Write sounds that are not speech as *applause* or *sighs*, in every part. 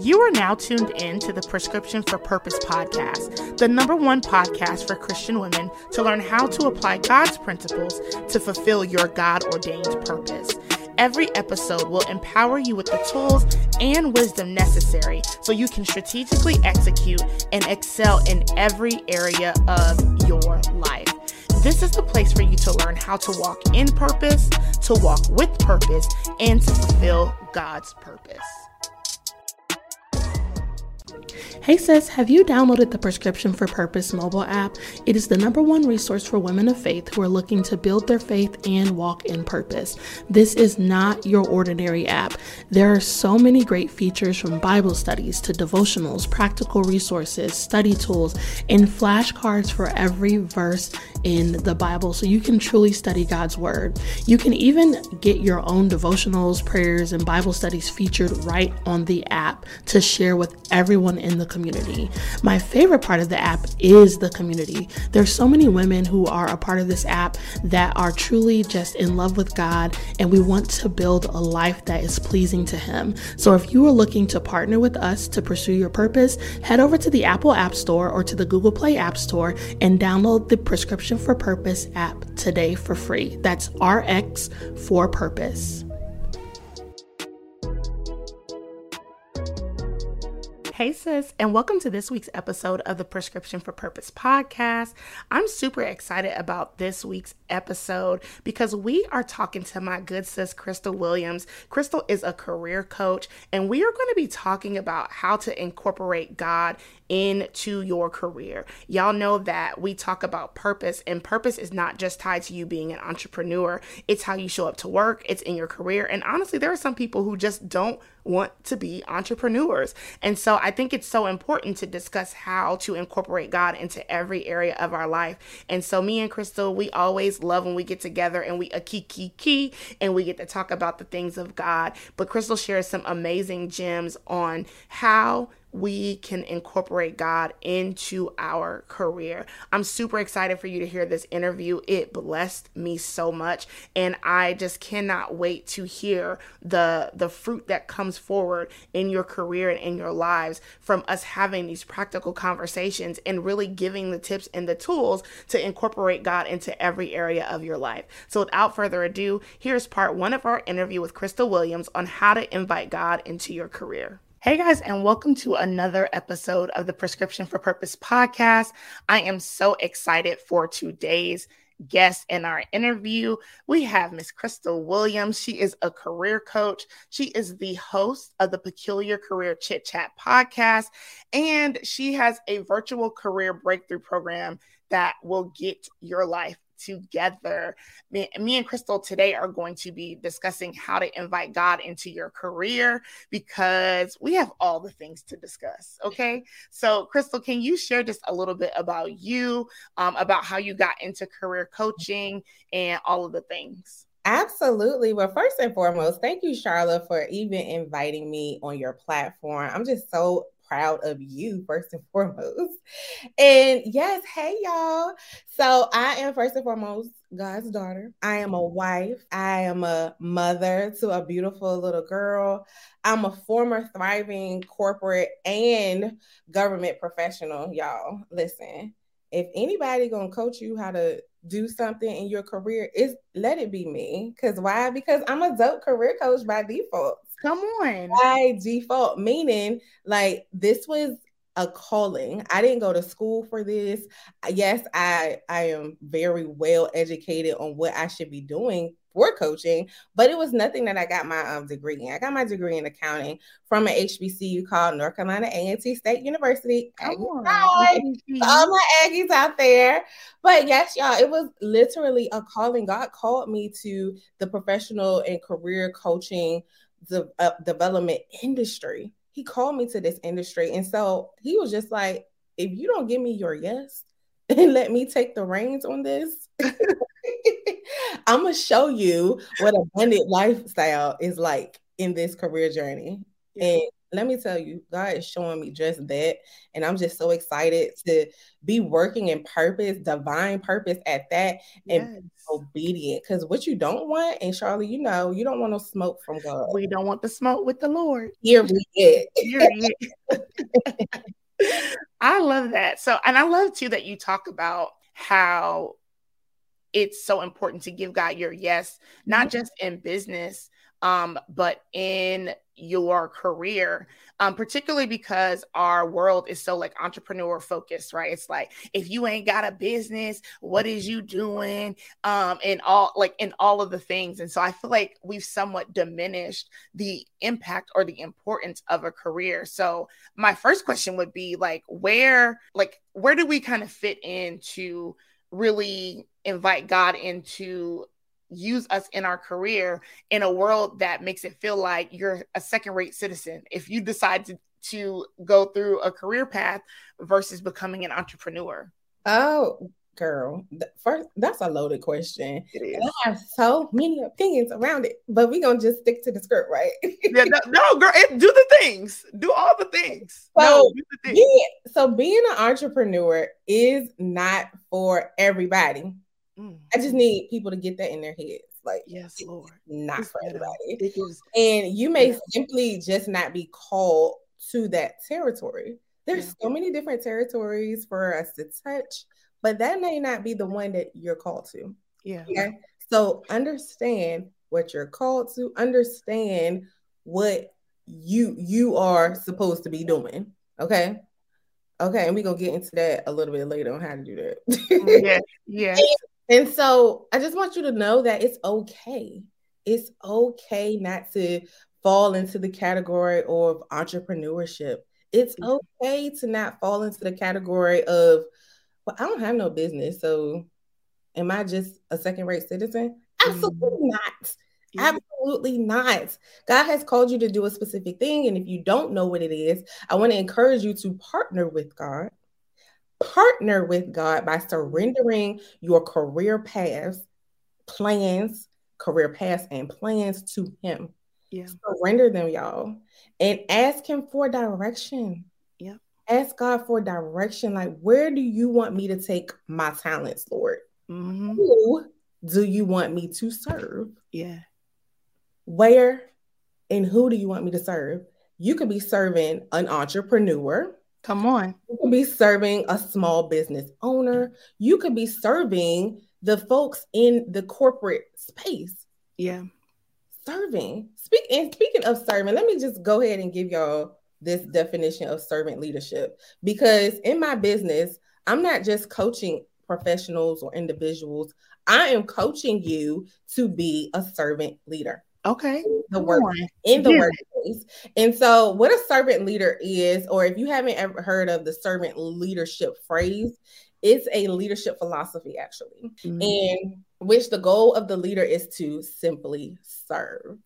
You are now tuned in to the Prescription for Purpose podcast, the number one podcast for Christian women to learn how to apply God's principles to fulfill your God ordained purpose. Every episode will empower you with the tools and wisdom necessary so you can strategically execute and excel in every area of your life. This is the place for you to learn how to walk in purpose, to walk with purpose, and to fulfill God's purpose. Hey sis, have you downloaded the Prescription for Purpose mobile app? It is the number one resource for women of faith who are looking to build their faith and walk in purpose. This is not your ordinary app. There are so many great features from Bible studies to devotionals, practical resources, study tools, and flashcards for every verse in the Bible so you can truly study God's Word. You can even get your own devotionals, prayers, and Bible studies featured right on the app to share with everyone in the community. My favorite part of the app is the community. There's so many women who are a part of this app that are truly just in love with God, and we want to build a life that is pleasing to Him. So if you are looking to partner with us to pursue your purpose, head over to the Apple App Store or to the Google Play App Store and download the Prescription for Purpose app today for free. That's RX for Purpose. Hey, sis, and welcome to this week's episode of the Prescription for Purpose podcast. I'm super excited about this week's episode because we are talking to my good sis, Crystal Williams. Crystal is a career coach, and we are going to be talking about how to incorporate God into your career. Y'all know that we talk about purpose, and purpose is not just tied to you being an entrepreneur, it's how you show up to work, it's in your career. And honestly, there are some people who just don't want to be entrepreneurs. And so I think it's so important to discuss how to incorporate God into every area of our life. And so me and Crystal, we always love when we get together and we a key key key and we get to talk about the things of God. But Crystal shares some amazing gems on how we can incorporate God into our career. I'm super excited for you to hear this interview. It blessed me so much and I just cannot wait to hear the the fruit that comes forward in your career and in your lives from us having these practical conversations and really giving the tips and the tools to incorporate God into every area of your life. So without further ado, here's part 1 of our interview with Crystal Williams on how to invite God into your career. Hey guys, and welcome to another episode of the Prescription for Purpose podcast. I am so excited for today's guest in our interview. We have Miss Crystal Williams. She is a career coach. She is the host of the Peculiar Career Chit Chat podcast, and she has a virtual career breakthrough program that will get your life together. Me, me and Crystal today are going to be discussing how to invite God into your career because we have all the things to discuss. Okay. So, Crystal, can you share just a little bit about you, um, about how you got into career coaching and all of the things? Absolutely. Well, first and foremost, thank you, Sharla, for even inviting me on your platform. I'm just so proud of you first and foremost. And yes, hey y'all. So I am first and foremost God's daughter. I am a wife. I am a mother to a beautiful little girl. I'm a former thriving corporate and government professional, y'all. Listen, if anybody gonna coach you how to do something in your career, is let it be me. Cause why? Because I'm a dope career coach by default. Come on. By default, meaning like this was a calling. I didn't go to school for this. Yes, I I am very well educated on what I should be doing for coaching, but it was nothing that I got my um, degree in. I got my degree in accounting from an HBCU called North Carolina A&T State University. all my Aggies out there. But yes, y'all, it was literally a calling. God called me to the professional and career coaching the uh, development industry he called me to this industry. And so he was just like, if you don't give me your yes *laughs* and let me take the reins on this, I'm going to show you what abundant lifestyle is like in this career journey. Yeah. And let me tell you, God is showing me just that. And I'm just so excited to be working in purpose, divine purpose at that, yes. and obedient. Because what you don't want, and Sharla, you know, you don't want no smoke from God. We don't want the smoke with the Lord. Here we get. Here we get. I love that. So, and I love too that you talk about how it's so important to give God your yes, not mm-hmm. just in business, um, but in your career, um, particularly because our world is so like entrepreneur focused, right? It's like if you ain't got a business, what is you doing? Um, and all like in all of the things. And so I feel like we've somewhat diminished the impact or the importance of a career. So my first question would be like, where, like, where do we kind of fit into really invite God into use us in our career in a world that makes it feel like you're a second rate citizen if you decide to, to go through a career path versus becoming an entrepreneur? Oh, girl, first that's a loaded question. I have so many opinions around it, but we're gonna just stick to the script, right? yeah, no, *laughs* no, girl, do the things, do all the things. So, no, the things. Being, so being an entrepreneur is not for everybody. Mm. I just need people to get that in their heads. Like, yes, Lord, not it's for everybody. and you may simply just not be called to that territory. There's yeah. so many different territories for us to touch, but that may not be the one that you're called to. Yeah. Okay. So understand what you're called to. Understand what you you are supposed to be doing. Okay. Okay, and we're gonna get into that a little bit later on how to do that. yeah, yeah. *laughs* And so I just want you to know that it's okay. It's okay not to fall into the category of entrepreneurship. It's okay to not fall into the category of, well, I don't have no business. So am I just a second rate citizen? Absolutely mm. not. Absolutely not. God has called you to do a specific thing. And if you don't know what it is, I want to encourage you to partner with God partner with God by surrendering your career paths, plans, career paths, and plans to Him. Yeah. Surrender them, y'all, and ask Him for direction. Yeah. Ask God for direction. Like, where do you want me to take my talents, Lord? Mm-hmm. Who do you want me to serve? Yeah. Where and who do you want me to serve? You could be serving an entrepreneur Come on. You could be serving a small business owner. You could be serving the folks in the corporate space. Yeah. Serving. Speak and speaking of serving, let me just go ahead and give y'all this definition of servant leadership because in my business, I'm not just coaching professionals or individuals. I am coaching you to be a servant leader. Okay. The work in the yeah. workplace. And so what a servant leader is, or if you haven't ever heard of the servant leadership phrase, it's a leadership philosophy actually. Mm-hmm. And which the goal of the leader is to simply serve.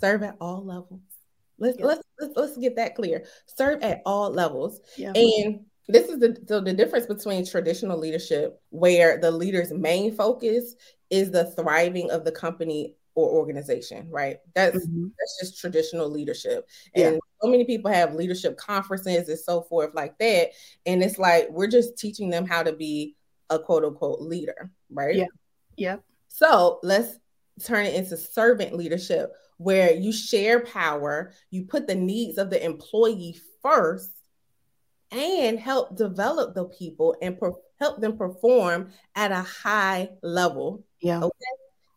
Serve at all levels. Let's, yeah. let's let's let's get that clear. Serve at all levels. Yeah. And this is the so the difference between traditional leadership where the leader's main focus is the thriving of the company or organization, right? That's mm-hmm. that's just traditional leadership. And yeah. so many people have leadership conferences and so forth like that. And it's like we're just teaching them how to be a quote unquote leader, right? Yeah. Yeah. So let's turn it into servant leadership where you share power, you put the needs of the employee first and help develop the people and per- help them perform at a high level. Yeah. Okay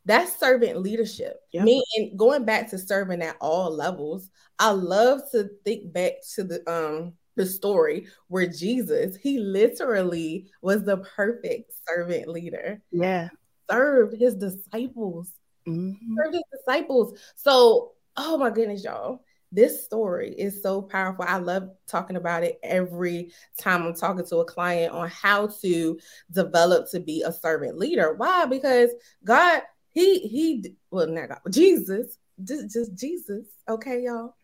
That's servant leadership. Yep. Me and going back to serving at all levels, I love to think back to the um the story where Jesus, he literally was the perfect servant leader. Yeah. Served his disciples. Mhm. Served his disciples. So, oh my goodness, y'all. This story is so powerful. I love talking about it every time I'm talking to a client on how to develop to be a servant leader. Why? Because God, He, He, well, not God, *laughs* Jesus, just, just Jesus. Okay, y'all.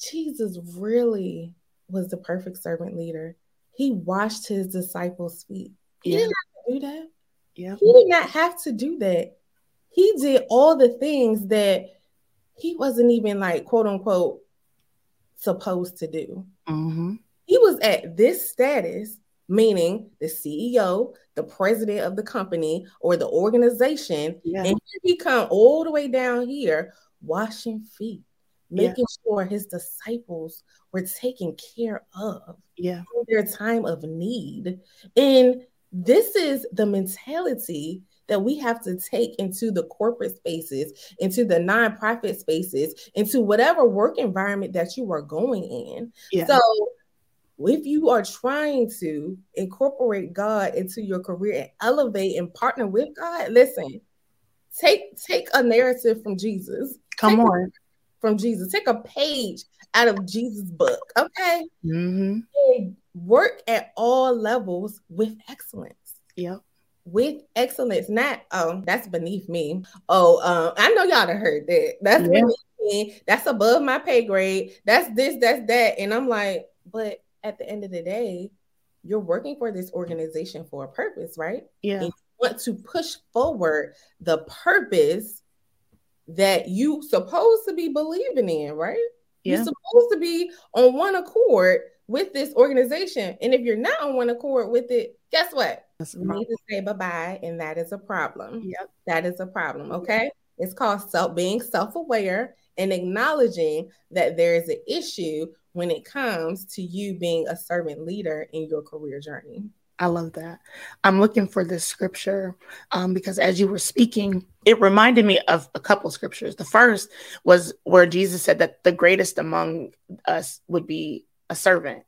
Jesus really was the perfect servant leader. He washed his disciples' feet. He Yeah. didn't have to do that. Yeah. He did not have to do that. He did all the things that he wasn't even like quote unquote supposed to do. Mm-hmm. He was at this status, meaning the CEO, the president of the company or the organization, Yeah. and he come all the way down here washing feet, Yeah. making sure his disciples were taken care of Yeah. in their time of need. And this is the mentality that we have to take into the corporate spaces, into the nonprofit spaces, into whatever work environment that you are going in. Yeah. So if you are trying to incorporate God into your career and elevate and partner with God, listen, take take a narrative from Jesus. Come Take on. From Jesus. Take a page out of Jesus' book. Okay Mm-hmm. work at all levels with excellence. Yep. With excellence, not oh, that's beneath me. Oh, um, I know y'all have heard that. That's Yeah. beneath me. That's above my pay grade. That's this, that's that. And I'm like, but at the end of the day, you're working for this organization for a purpose, right? Yeah. And want to push forward the purpose that you supposed to be believing in, right? Yeah. You're supposed to be on one accord with this organization. And if you're not on one accord with it, guess what? You need to say bye-bye, and that is a problem. Yep. That is a problem. Okay. It's called self being self-aware and acknowledging that there is an issue when it comes to you being a servant leader in your career journey. I love that. I'm looking for this scripture um, because as you were speaking, it reminded me of a couple scriptures. The first was where Jesus said that the greatest among us would be a servant.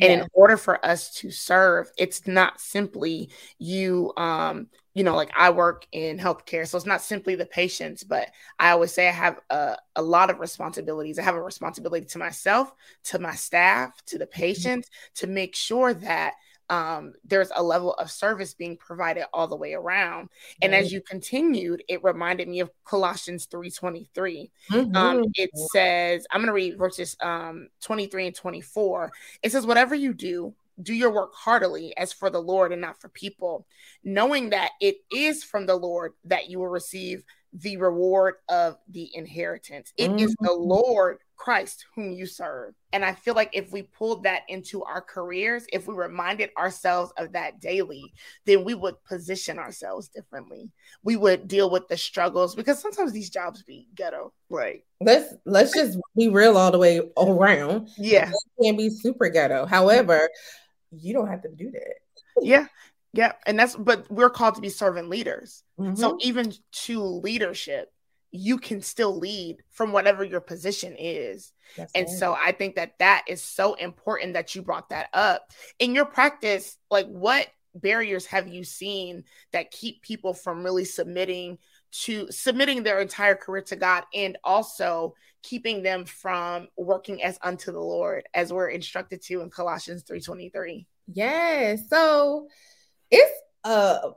And Yeah. in order for us to serve, it's not simply you, um, you know, like I work in healthcare. So it's not simply the patients, but I always say I have a, a lot of responsibilities. I have a responsibility to myself, to my staff, to the patients, to make sure that um, there's a level of service being provided all the way around. And Right. as you continued, it reminded me of Colossians 3:23. Mhm. Um, it says, I'm going to read verses um, 23 and 24. It says, Whatever you do, do your work heartily as for the Lord and not for people, knowing that it is from the Lord that you will receive the reward of the inheritance. It is the Mhm. Lord Christ whom you serve. And I feel like if we pulled that into our careers, if we reminded ourselves of that daily, then we would position ourselves differently. We would deal with the struggles because sometimes these jobs be ghetto. Right. let's let's just be real all the way around. Yeah. It can be super ghetto. However, you don't have to do that. Yeah. Yeah. And that's, but we're called to be servant leaders. Mhm. So even to leadership, you can still lead from whatever your position is. That's And right. so I think that that is so important that you brought that up. In your practice, like what barriers have you seen that keep people from really submitting to submitting their entire career to God and also keeping them from working as unto the Lord as we're instructed to in Colossians 3:23. Yeah, so it's uh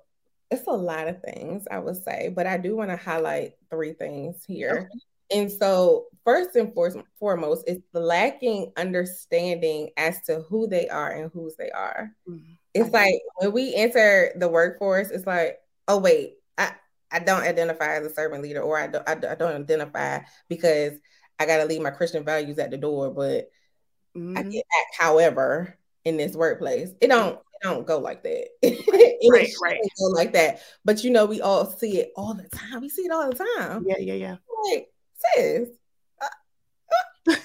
it's a lot of things I would say, but I do want to highlight three things here. And so first and foremost, it's the lacking understanding as to who they are and whose they are. It's like when we enter the workforce, it's like, oh wait, I I don't identify as a servant leader, or I don't I, don't- I don't identify because I got to leave my Christian values at the door, but I Mhm. can act however in this workplace. It don't don't go like that. *laughs* Right, right. go like that. But you know, we all see it all the time. We see it all the time. Yeah, yeah, yeah. Like, sis, uh, uh,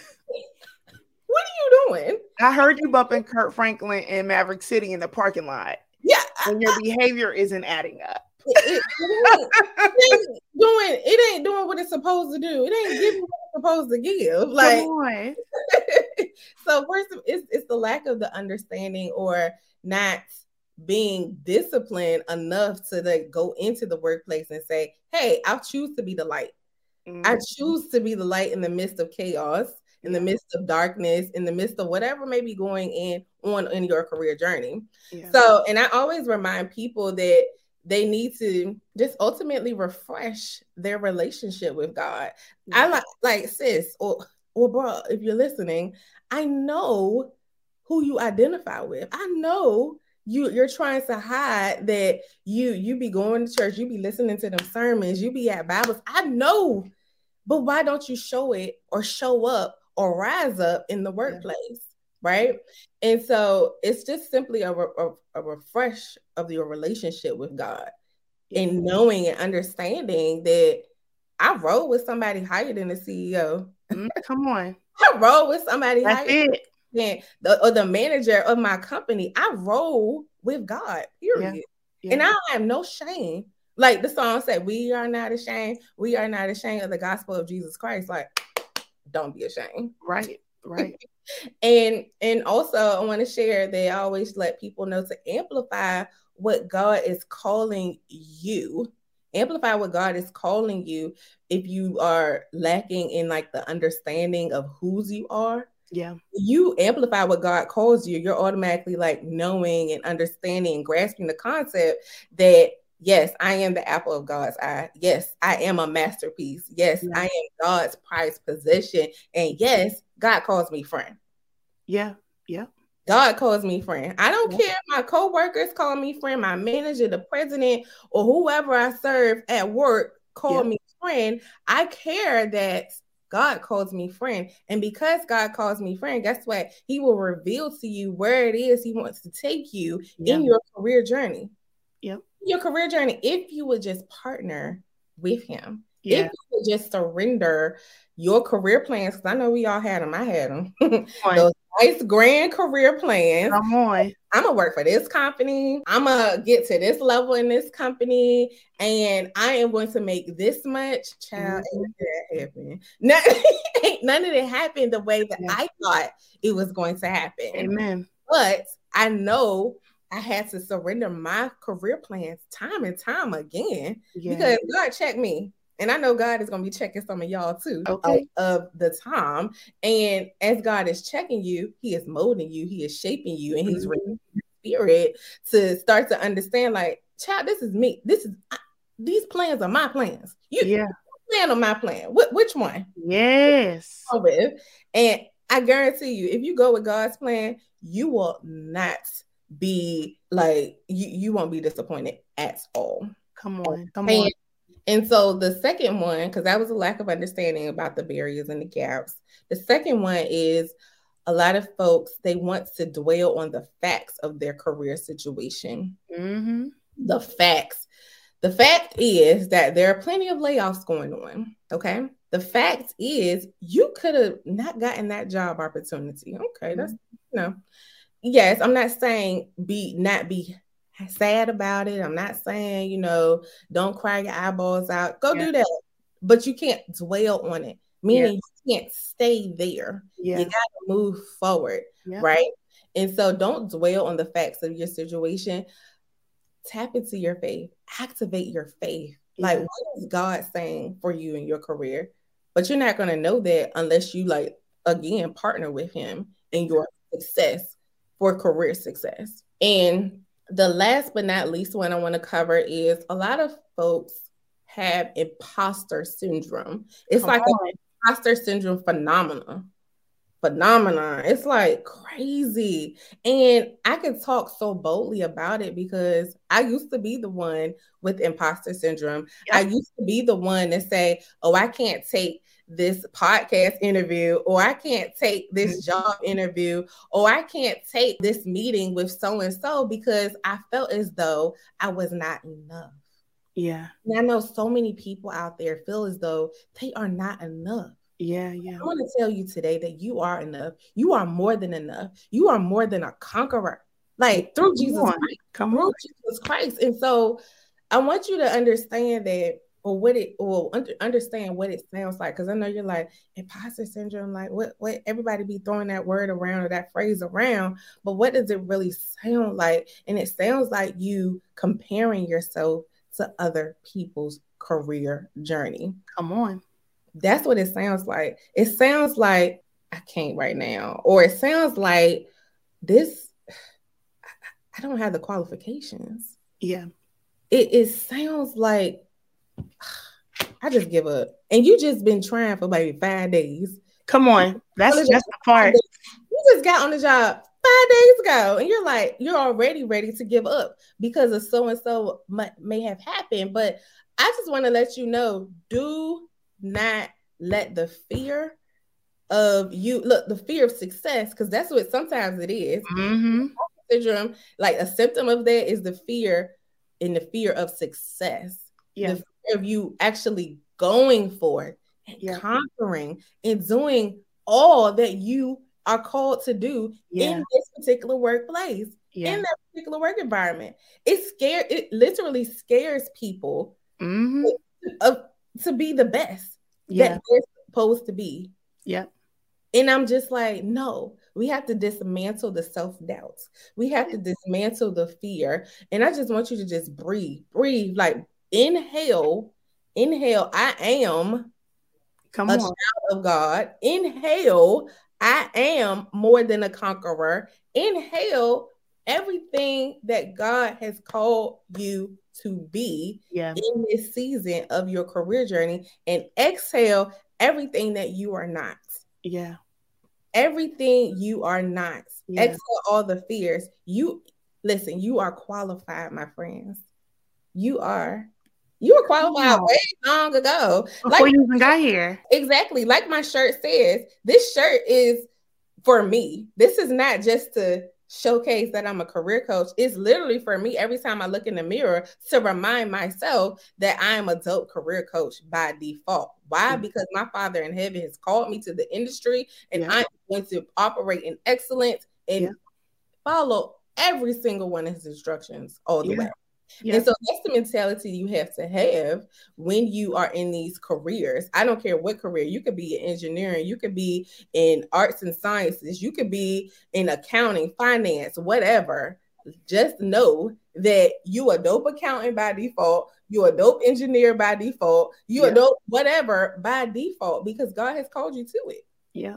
what are you doing? I heard you bumping Kirk Franklin in Maverick City in the parking lot, Yeah, and your behavior isn't adding up. It- it- it- doing it ain't doing what it's supposed to do. It ain't giving what it's supposed to give. Like *laughs* so first it's it's the lack of the understanding or not being disciplined enough to like go into the workplace and say, hey, I'll choose to be the light. Mm-hmm. I choose to be the light in the midst of chaos, in the midst of darkness, in the midst of whatever may be going in on in your career journey. Yeah. So, and I always remind people that they need to just ultimately refresh their relationship with God. Yeah. I like like sis or or bro, if you're listening, I know who you identify with. I know you you're trying to hide that you you be going to church, you be listening to them sermons, you be at Bibles. I know, but why don't you show it or show up or rise up in the workplace? Right. And so it's just simply a, a, a refresh of your relationship with God yeah. and knowing and understanding that I roll with somebody higher than the CEO. Mm, come on. I roll with somebody That's higher. It the, or the manager of my company, I roll with God, period. Yeah. Yeah. And I have no shame. Like the song said, we are not ashamed. We are not ashamed of the gospel of Jesus Christ. Like, don't be ashamed. Right, right. And and also I want to share they always let people know to amplify what God is calling you. Amplify what God is calling you if you are lacking in like the understanding of whose you are yeah. You amplify what God calls you, you're automatically like knowing and understanding and grasping the concept that yes, I am the apple of God's eye. Yes, I am a masterpiece. Yes, yeah. I am God's prized possession. And yes, God calls me friend. Yeah. Yeah. God calls me friend. I don't yeah. care if my co-workers call me friend, my manager, the president, or whoever I serve at work call yeah. me friend. I care that God calls me friend. And because God calls me friend, guess what? He will reveal to you where it is He wants to take you yep. in your career journey. Yep. Your career journey, if you would just partner with Him, yeah. if you would just surrender your career plans, because I know we all had them. I had them. *laughs* Those nice grand career plans. Come on. I'm gonna work for this company. I'm gonna get to this level in this company, and I am going to make this much. Child, mm-hmm. ain't that happen? None, none of it *laughs* happened the way that yeah. I thought it was going to happen. Amen. But I know I had to surrender my career plans time and time again yeah. because God checked me. And I know God is going to be checking some of y'all too okay. of, the time. And as God is checking you, He is molding you, He is shaping you, and He's mm-hmm. spirit to start to understand, like, child, this is me. This is I, these plans are my plans. You yeah. plan on my plan. Wh- which one? Yes. With. And I guarantee you, if you go with God's plan, you will not be like you, you won't be disappointed at all. Come on, come and, on. And so the second one, because that was a lack of understanding about the barriers and the gaps. The second one is a lot of folks they want to dwell on the facts of their career situation. Mm-hmm. The facts. The fact is that there are plenty of layoffs going on. Okay. The fact is you could have not gotten that job opportunity. Okay, that's you know. Yes, I'm not saying be not be sad about it. I'm not saying, you know, don't cry your eyeballs out. Go yeah. do that. But you can't dwell on it, meaning yeah. you can't stay there. Yeah. You got to move forward, right? And so don't dwell on the facts of your situation. Tap into your faith, activate your faith. Like, what is God saying for you in your career? But you're not going to know that unless you, like, again, partner with Him in your success for career success. And the last but not least one I want to cover is a lot of folks have imposter syndrome. It's Come like on. imposter syndrome phenomenon. Phenomenon. It's like crazy. And I can talk so boldly about it because I used to be the one with imposter syndrome. Yep. I used to be the one to say, Oh, I can't take this podcast interview, or I can't take this mm-hmm. job interview, or I can't take this meeting with so and so because I felt as though I was not enough. Yeah. And I know so many people out there feel as though they are not enough. Yeah, yeah. I want to tell you today that you are enough. You are more than enough. You are more than a conqueror. Like through Jesus Come Christ. Come through on. Jesus Christ. And so I want you to understand that or what it or under, understand what it sounds like because i know you're like imposter syndrome like what what everybody be throwing that word around or that phrase around but what does it really sound like? And it sounds like you comparing yourself to other people's career journey. Come on. That's what it sounds like. It sounds like i can't right now or it sounds like this *sighs* i don't have the qualifications. Yeah. It, it sounds like I just give up. And you just been trying for maybe five days. Come on. That's just the part. You just got on the job five days ago and you're like, you're already ready to give up because of so and so may have happened. But I just want to let you know do not let the fear of you look the fear of success because that's what sometimes it is. Mm-hmm. Syndrome, like a symptom of that is the fear in the fear of success. Yeah. The of you actually going for it and yeah. conquering and doing all that you are called to do yeah. in this particular workplace, yeah. in that particular work environment. It scare it literally scares people mm-hmm. to, to be the best that they're supposed to be. Yeah. And I'm just like, no, we have to dismantle the self doubts. We have to dismantle the fear. And I just want you to just breathe, breathe, like Inhale, inhale, I am Come a on. child of God. Inhale, I am more than a conqueror. Inhale, everything that God has called you to be yeah. in this season of your career journey. And exhale, everything that you are not. Yeah. Everything you are not. Yeah. Exhale all the fears. You listen, you are qualified, my friends. You are. You were qualified way long ago. Before like, you even got here. Exactly. Like my shirt says, this shirt is for me. This is not just to showcase that I'm a career coach. It's literally for me every time I look in the mirror to remind myself that I am a dope career coach by default. Why? Mm-hmm. Because my father in heaven has called me to the industry and yeah. I'm going to operate in excellence and yeah. follow every single one of his instructions all the yeah. way. And so that's the mentality you have to have when you are in these careers. I don't care what career. You could be in engineering, you could be in arts and sciences, you could be in accounting, finance, whatever. Just know that you a dope accountant by default, you a dope engineer by default, you yeah. a dope whatever by default because God has called you to it. Yeah.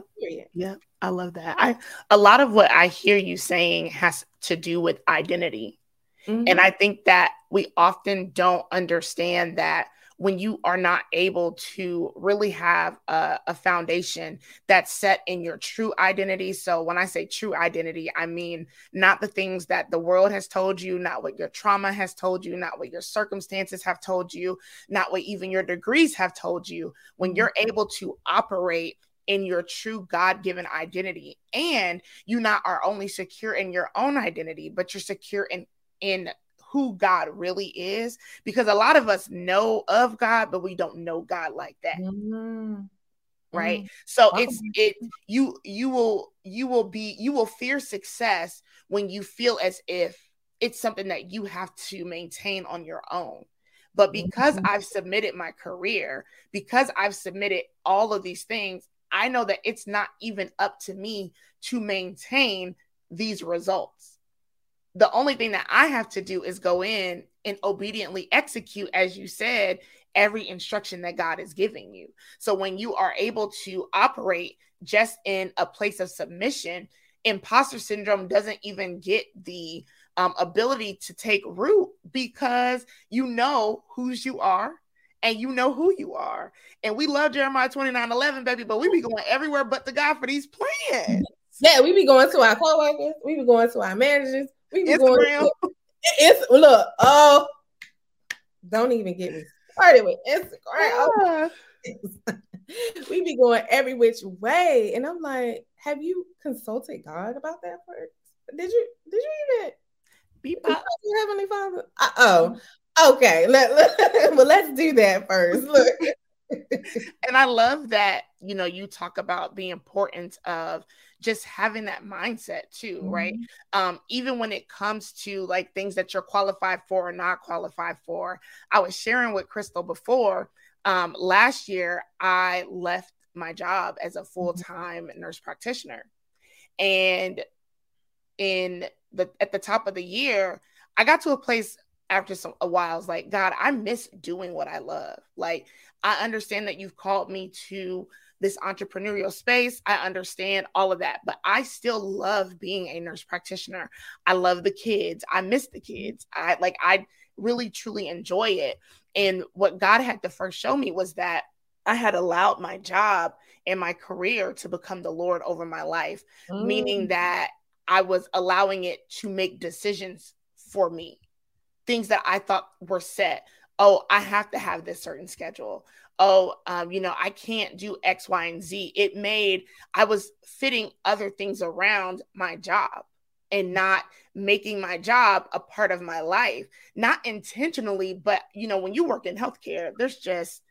Yeah. I love that. I a lot of what I hear you saying has to do with identity Mm-hmm. And I think that we often don't understand that when you are not able to really have a, a, foundation that's set in your true identity. So, when I say true identity, I mean not the things that the world has told you, not what your trauma has told you, not what your circumstances have told you, not what even your degrees have told you. When mm-hmm. you're able to operate in your true God given identity, and you not are only secure in your own identity, but you're secure in in who God really is because a lot of us know of God, but we don't know God like that. Mm-hmm. Right. Mm-hmm. So it's it you you will you will be you will fear success when you feel as if it's something that you have to maintain on your own. But because mm-hmm. I've submitted my career, because I've submitted all of these things, I know that it's not even up to me to maintain these results the only thing that I have to do is go in and obediently execute, as you said, every instruction that God is giving you. So when you are able to operate just in a place of submission, imposter syndrome doesn't even get the um, ability to take root because you know whose you are and you know who you are. And we love Jeremiah 29 11, baby, but we be going everywhere but the God for these plans. Yeah, we be going to our co-workers, we be going to our managers, Instagram. Going, it's look, oh, don't even get me started with Instagram. Yeah. *laughs* we be going every which way, and I'm like, have you consulted God about that first? Did you? Did you even? Be Heavenly Father. Uh, oh, okay. Let, let, *laughs* well, let's do that first. Look. And I love that, you know, you talk about the importance of just having that mindset too, mm-hmm. right? Um, even when it comes to like things that you're qualified for or not qualified for. I was sharing with Crystal before. Um, last year, I left my job as a mm-hmm. full-time mm-hmm. nurse practitioner. And in the at the top of the year, I got to a place after some a while, I was like, God, I miss doing what I love. Like, I understand that you've called me to this entrepreneurial space. I understand all of that, but I still love being a nurse practitioner. I love the kids. I miss the kids. I like, I really truly enjoy it. And what God had to first show me was that I had allowed my job and my career to become the Lord over my life, mm. meaning that I was allowing it to make decisions for me, things that I thought were set. Oh, I have to have this certain schedule. Oh, um, you know, I can't do X, Y, and Z. It made, I was fitting other things around my job and not making my job a part of my life, not intentionally, but you know, when you work in healthcare, there's just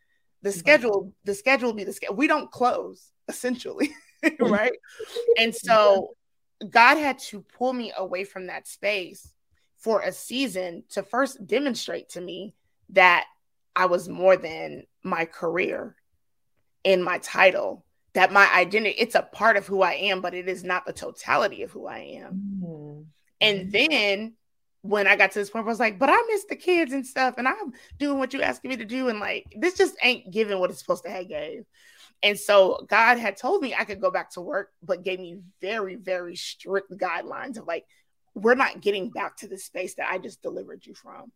the schedule, the schedule will be the schedule. We don't close essentially, *laughs* right? and so God had to pull me away from that space for a season to first demonstrate to me that I was more than my career and my title, that my identity, it's a part of who I am, but it is not the totality of who I am. Mm-hmm. And then when I got to this point, I was like, but I miss the kids and stuff, and I'm doing what you're asking me to do, and like this just ain't giving what it's supposed to have gave. And so God had told me I could go back to work, but gave me very, very strict guidelines of like, we're not getting back to the space that I just delivered you from.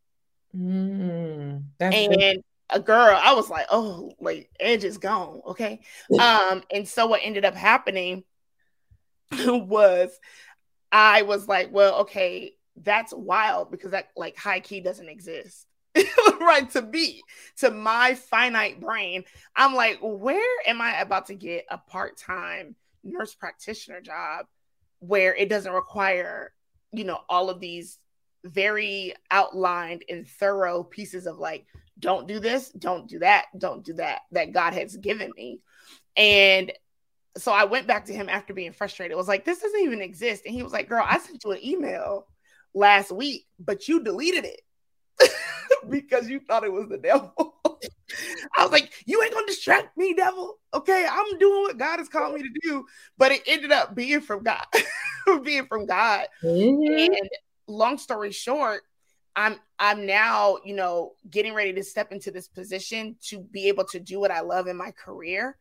Mm, and good. a girl, I was like, oh, like Edge is gone. Okay. um, and so what ended up happening *laughs* was I was like, well, okay, that's wild because that like high key doesn't exist. *laughs* right to be to my finite brain i'm like where am i about to get a part-time nurse practitioner job where it doesn't require you know all of these very outlined and thorough pieces of like don't do this don't do that don't do that that god has given me and so i went back to him after being frustrated it was like this doesn't even exist and he was like girl i sent you an email last week but you deleted it *laughs* because you thought it was the devil. *laughs* I was like, you ain't gonna distract me, devil. Okay, I'm doing what God has called me to do. But it ended up being from God, *laughs* being from God. Mm-hmm. And long story short, I'm I'm now, you know, getting ready to step into this position to be able to do what I love in my career.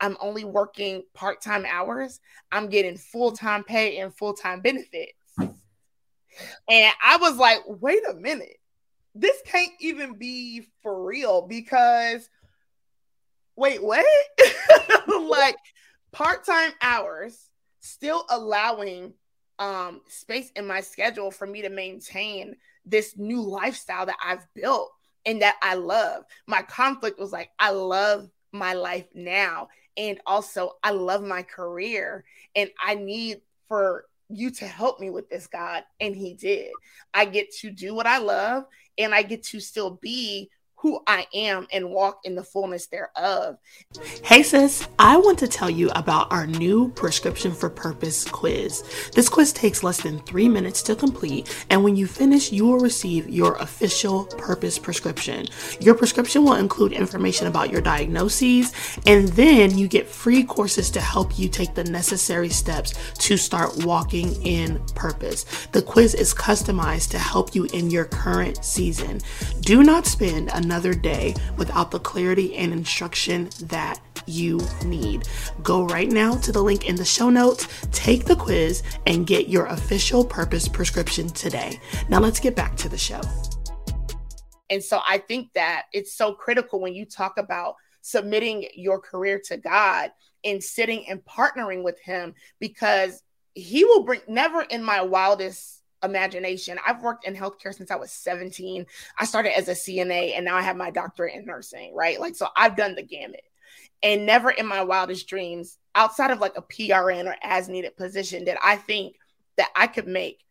I'm only working part-time hours. I'm getting full-time pay and full-time benefits. And I was like, wait a minute this can't even be for real because wait, what? *laughs* like part-time hours still allowing um space in my schedule for me to maintain this new lifestyle that I've built and that I love. My conflict was like I love my life now and also I love my career and I need for you to help me with this, God. And He did. I get to do what I love and I get to still be who I am and walk in the fullness thereof. Hey, sis, I want to tell you about our new Prescription for Purpose quiz. This quiz takes less than three minutes to complete, and when you finish, you will receive your official purpose prescription. Your prescription will include information about your diagnoses, and then you get free courses to help you take the necessary steps to start walking in purpose. The quiz is customized to help you in your current season. Do not spend another another day without the clarity and instruction that you need. Go right now to the link in the show notes, take the quiz, and get your official purpose prescription today. Now, let's get back to the show. And so I think that it's so critical when you talk about submitting your career to God and sitting and partnering with Him because He will bring, never in my wildest imagination. I've worked in healthcare since I was 17. I started as a CNA and now I have my doctorate in nursing, right? Like, so I've done the gamut. And never in my wildest dreams, outside of like a PRN or as needed position, did I think that I could make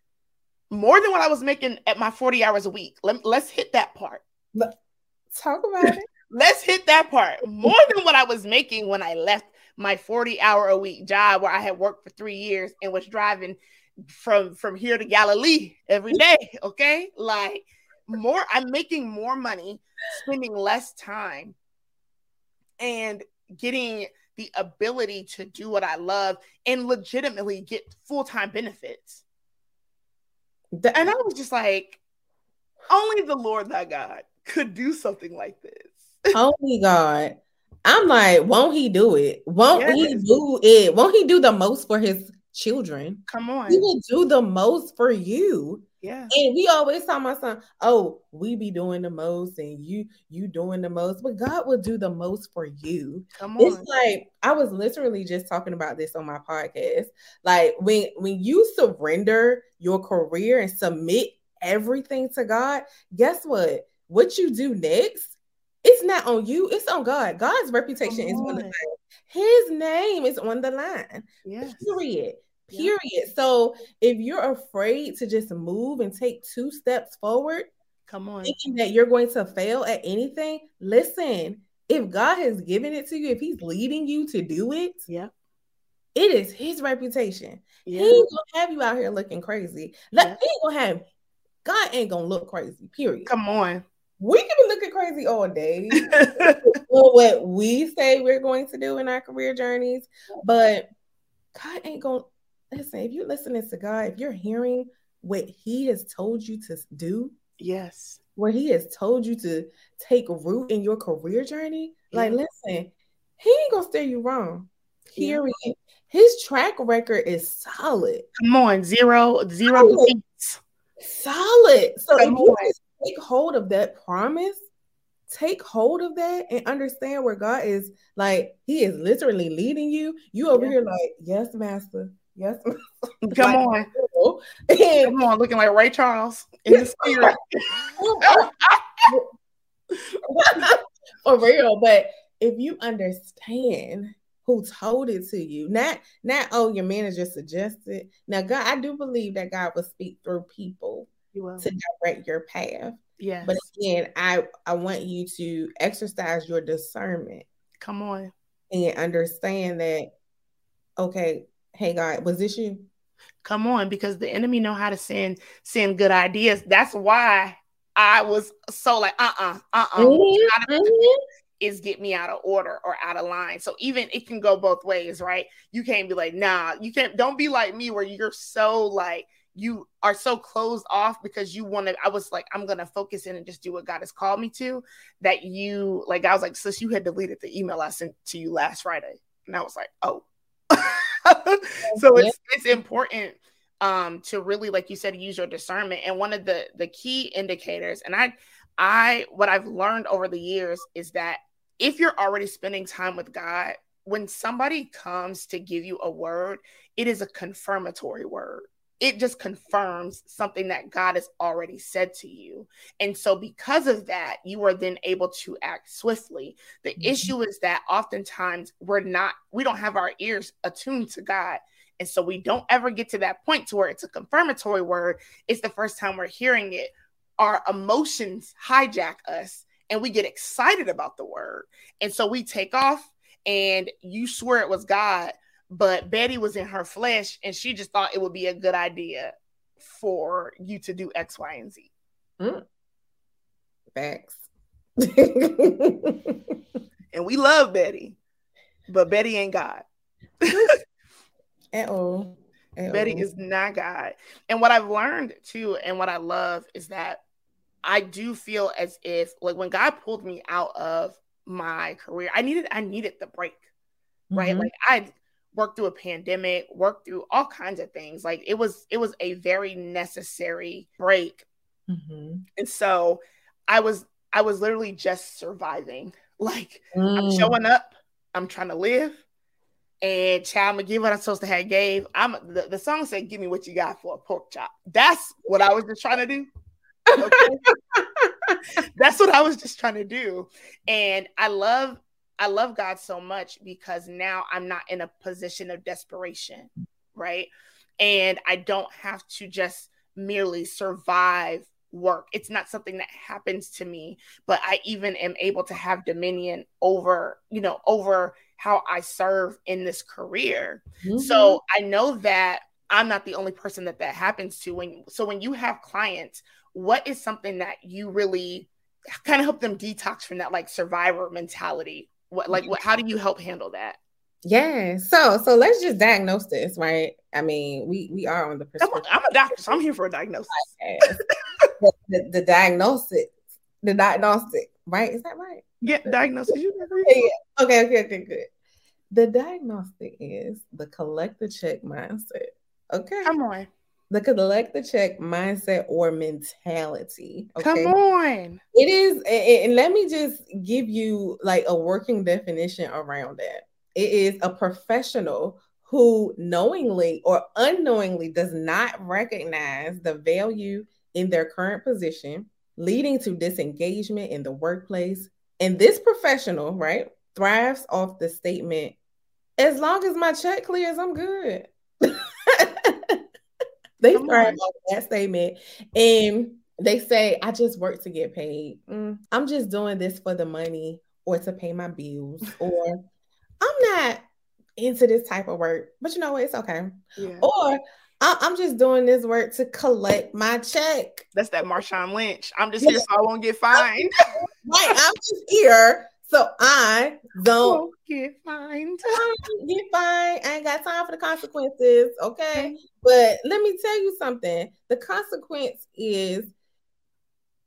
more than what I was making at my 40 hours a week. Let, let's hit that part. Talk about it. *laughs* let's hit that part. More than what I was making when I left my 40 hour a week job where I had worked for three years and was driving from from here to Galilee every day. Okay. Like more, I'm making more money, spending less time, and getting the ability to do what I love and legitimately get full time benefits. And I was just like, only the Lord thy God could do something like this. *laughs* Only God. I'm like, won't he do it? Won't yes. he do it? Won't he do the most for his children? Come on. He will do the most for you. Yeah. And we always tell my son, oh, we be doing the most and you you doing the most, but God will do the most for you. Come on. It's like I was literally just talking about this on my podcast. Like when when you surrender your career and submit everything to God, guess what? What you do next, it's not on you, it's on God. God's reputation is on the line. His name is on the line. Yes. Period. Period. Yeah. So if you're afraid to just move and take two steps forward, come on, thinking that you're going to fail at anything, listen. If God has given it to you, if He's leading you to do it, yeah, it is His reputation. Yeah. He ain't gonna have you out here looking crazy. Like, yeah. He gonna have. God ain't gonna look crazy. Period. Come on. We can be looking crazy all day. *laughs* for what we say we're going to do in our career journeys, but God ain't gonna listen, if you're listening to God, if you're hearing what He has told you to do, yes, where He has told you to take root in your career journey, yeah. like listen, He ain't gonna steer you wrong. Period. Yeah. His track record is solid. Come on, zero, zero solid. solid. So Come if you take hold of that promise, take hold of that and understand where God is like He is literally leading you. You over yeah. here like, yes, Master. Yes. *laughs* Come on. Come on, looking like Ray Charles in the *laughs* spirit. *laughs* For real. But if you understand who told it to you, not not oh your manager suggested. Now, God, I do believe that God will speak through people to direct your path. Yeah. But again, I I want you to exercise your discernment. Come on. And understand that okay, hey God, was this you? Come on, because the enemy know how to send send good ideas. That's why I was so like, uh-uh, uh-uh. Mm-hmm. mm-hmm. Is get me out of order or out of line. So even it can go both ways, right? You can't be like, nah, you can't don't be like me where you're so like you are so closed off because you want to. I was like, I'm gonna focus in and just do what God has called me to. That you like, I was like, sis, you had deleted the email I sent to you last Friday, and I was like, oh. *laughs* *laughs* so it's it's important um to really like you said use your discernment. And one of the the key indicators and i i what i've learned over the years is that if you're already spending time with god when somebody comes to give you a word it is a confirmatory word it just confirms something that God has already said to you. And so, because of that, you are then able to act swiftly. The mm-hmm. issue is that oftentimes we're not, we don't have our ears attuned to God. And so, we don't ever get to that point to where it's a confirmatory word. It's the first time we're hearing it. Our emotions hijack us and we get excited about the word. And so, we take off and you swear it was God but Betty was in her flesh and she just thought it would be a good idea for you to do X, Y, and Z. Mm. Facts. *laughs* and we love Betty, but Betty ain't God. At *laughs* all. Betty is not God. And what I've learned too, and what I love is that I do feel as if like when God pulled me out of my career, I needed I needed the break. Right. Mm-hmm. Like I worked through a pandemic, worked through all kinds of things. Like it was it was a very necessary break. Mm-hmm. And so I was I was literally just surviving. *laughs* Like mm. I'm showing up, I'm trying to live. And child, I'm gonna give what I'm supposed to have gave. I'm the, the song said, Give me what you got for a pork chop. That's what I was just trying to do. *laughs* Okay? That's what I was just trying to do. And I love I love God so much because now I'm not in a position of desperation, right? And I don't have to just merely survive work. It's not something that happens to me, but I even am able to have dominion over, you know, over how I serve in this career. Mm-hmm. So I know that I'm not the only person that that happens to when so when you have clients, what is something that you really kind of help them detox from that like survivor mentality? What like what how do you help handle that? Yeah. So so let's just diagnose this, right? I mean, we we are on the prescription. I'm a, I'm a doctor, so I'm here for a diagnosis. the, the, the, diagnosis, the diagnostic, right? Is that right? Yeah, diagnosis. You yeah, yeah. Okay, okay, okay, good. The diagnostic is the collect the check mindset. Okay. Come on. The collect the check mindset or mentality. Okay? Come on. It is, and let me just give you like a working definition around that. It is a professional who knowingly or unknowingly does not recognize the value in their current position, leading to disengagement in the workplace. And this professional, right, thrives off the statement as long as my check clears, I'm good. *laughs* they off that statement. And they say, I just work to get paid. Mm, I'm just doing this for the money or to pay my bills *laughs* or I'm not into this type of work, but you know what? It's okay. Yeah. Or I'm just doing this work to collect my check. That's that Marshawn Lynch. I'm just here so I won't get fined. right. I'm just here so I don't get fined. *laughs* get fined. I ain't got time for the consequences. Okay. But let me tell you something. The consequence is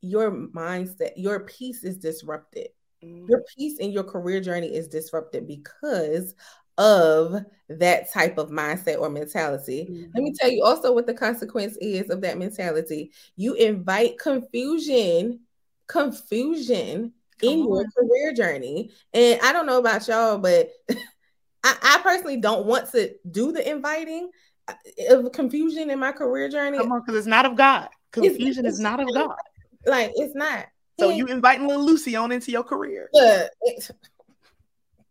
your mindset, your peace is disrupted. Mm. Your peace in your career journey is disrupted because of that type of mindset or mentality. Mm-hmm. Let me tell you also what the consequence is of that mentality. You invite confusion, confusion Come in on. your career journey. And I don't know about y'all, but *laughs* I, I, personally don't want to do the inviting uh, of confusion in my career journey. Come on, because it's not of God. Confusion it's, is not of God. *laughs* Like it's not. So you inviting little Lucy on into your career. But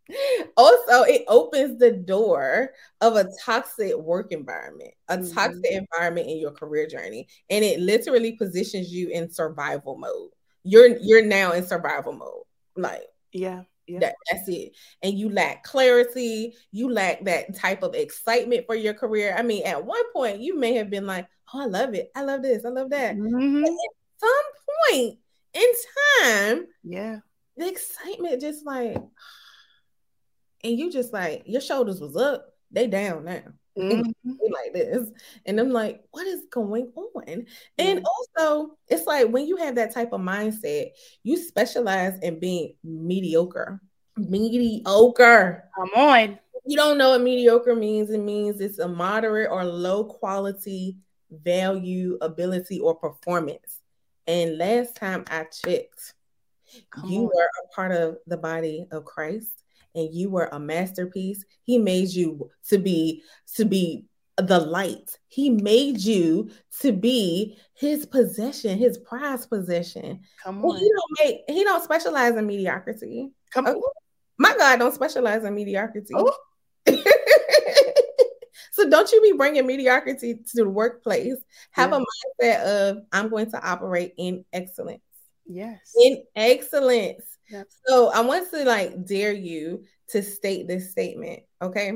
*laughs* also, it opens the door of a toxic work environment, a mm-hmm. toxic environment in your career journey, and it literally positions you in survival mode. You're you're now in survival mode, like yeah. Yeah. That, that's it. And you lack clarity. You lack that type of excitement for your career. I mean, at one point, you may have been like, Oh, I love it. I love this. I love that. Mm-hmm. At some point, in time, yeah, the excitement just like, *sighs* and you just like your shoulders was up, they down now. Mm-hmm. like this, and I'm like, what is going on? And also, it's like when you have that type of mindset, you specialize in being mediocre. Mediocre. Come on. You don't know what mediocre means. It means it's a moderate or low quality value, ability, or performance. And last time I checked, Come you on. were a part of the body of Christ and you were a masterpiece. He made you to be to be the light. He made you to be his possession, his prized possession. Come on. He don't make he don't specialize in mediocrity. Come on. My God don't specialize in mediocrity. Oh. *laughs* So don't you be bringing mediocrity to the workplace. Have yeah. a mindset of I'm going to operate in excellence. Yes. In excellence. Yep. So I want to like dare you to state this statement, okay?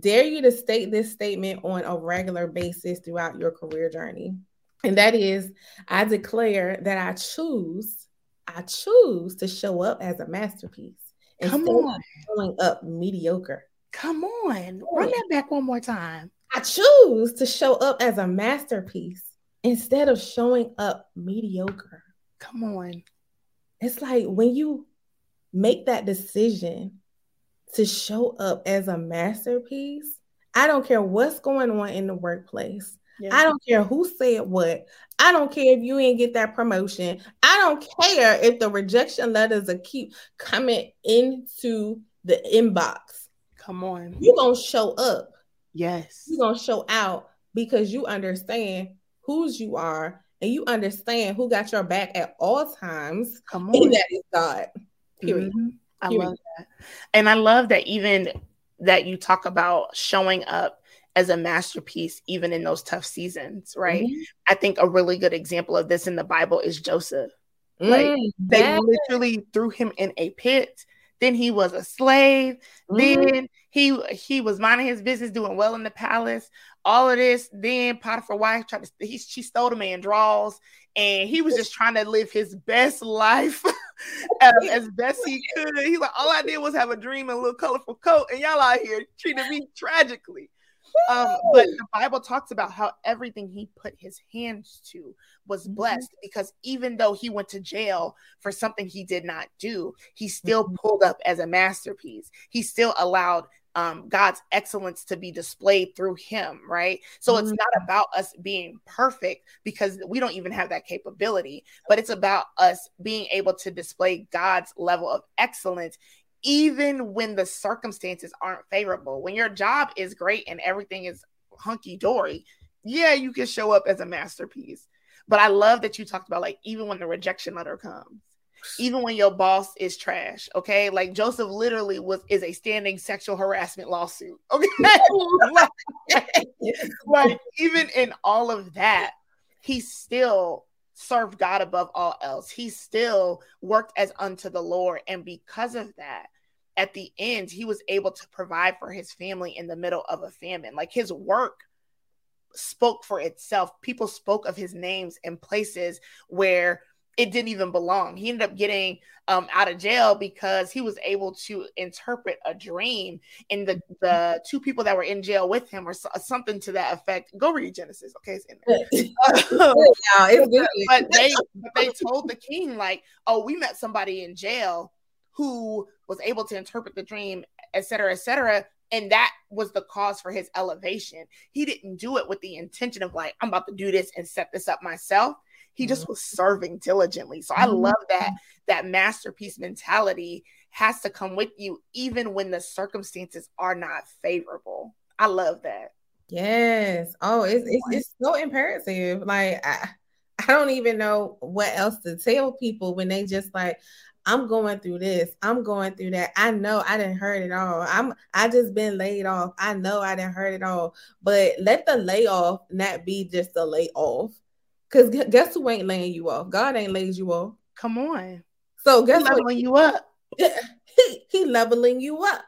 Dare you to state this statement on a regular basis throughout your career journey. And that is I declare that I choose I choose to show up as a masterpiece Come on. showing up mediocre. Come on, run that back one more time. I choose to show up as a masterpiece instead of showing up mediocre. Come on. It's like when you make that decision to show up as a masterpiece, I don't care what's going on in the workplace. Yeah. I don't care who said what. I don't care if you ain't get that promotion. I don't care if the rejection letters are keep coming into the inbox. Come on. You're going to show up. Yes. You're going to show out because you understand whose you are and you understand who got your back at all times. Come on. And that is God. Period. Mm-hmm. I Period. love that. And I love that even that you talk about showing up as a masterpiece, even in those tough seasons, right? Mm-hmm. I think a really good example of this in the Bible is Joseph. Like mm, they literally threw him in a pit. Then he was a slave. Mm-hmm. Then he he was minding his business, doing well in the palace. All of this. Then Potiphar wife tried to he, she stole the man draws, and he was just trying to live his best life *laughs* as, as best he could. He's like, all I did was have a dream and a little colorful coat, and y'all out here treating me tragically. Um, but the Bible talks about how everything he put his hands to was mm-hmm. blessed mm-hmm. because even though he went to jail for something he did not do, he still mm-hmm. pulled up as a masterpiece. He still allowed um, God's excellence to be displayed through him, right? So mm-hmm. it's not about us being perfect because we don't even have that capability, but it's about us being able to display God's level of excellence even when the circumstances aren't favorable. When your job is great and everything is hunky dory, yeah, you can show up as a masterpiece. But I love that you talked about like even when the rejection letter comes, even when your boss is trash, okay? Like Joseph literally was is a standing sexual harassment lawsuit, *laughs* okay? like, like even in all of that, he still served God above all else. He still worked as unto the Lord. And because of that, at the end, he was able to provide for his family in the middle of a famine. Like his work spoke for itself. People spoke of his names in places where it didn't even belong. He ended up getting um, out of jail because he was able to interpret a dream. And the the two people that were in jail with him or so, something to that effect. Go read Genesis, okay? It's in there. *laughs* *laughs* *laughs* but they but they told the king like, oh, we met somebody in jail who was able to interpret the dream, et cetera, et cetera. And that was the cause for his elevation. He didn't do it with the intention of like, I'm about to do this and set this up myself he just mm-hmm. was serving diligently. So I mm-hmm. love that that masterpiece mentality has to come with you even when the circumstances are not favorable. I love that. Yes. Oh, it's it's, it's so imperative. Like I, I don't even know what else to tell people when they just like I'm going through this. I'm going through that. I know I didn't hurt it all. I'm I just been laid off. I know I didn't hurt it all. But let the layoff not be just a layoff. Because guess who ain't laying you off? God ain't laid you off. Come on. So guess leveling what? you up. *laughs* He, he leveling you up.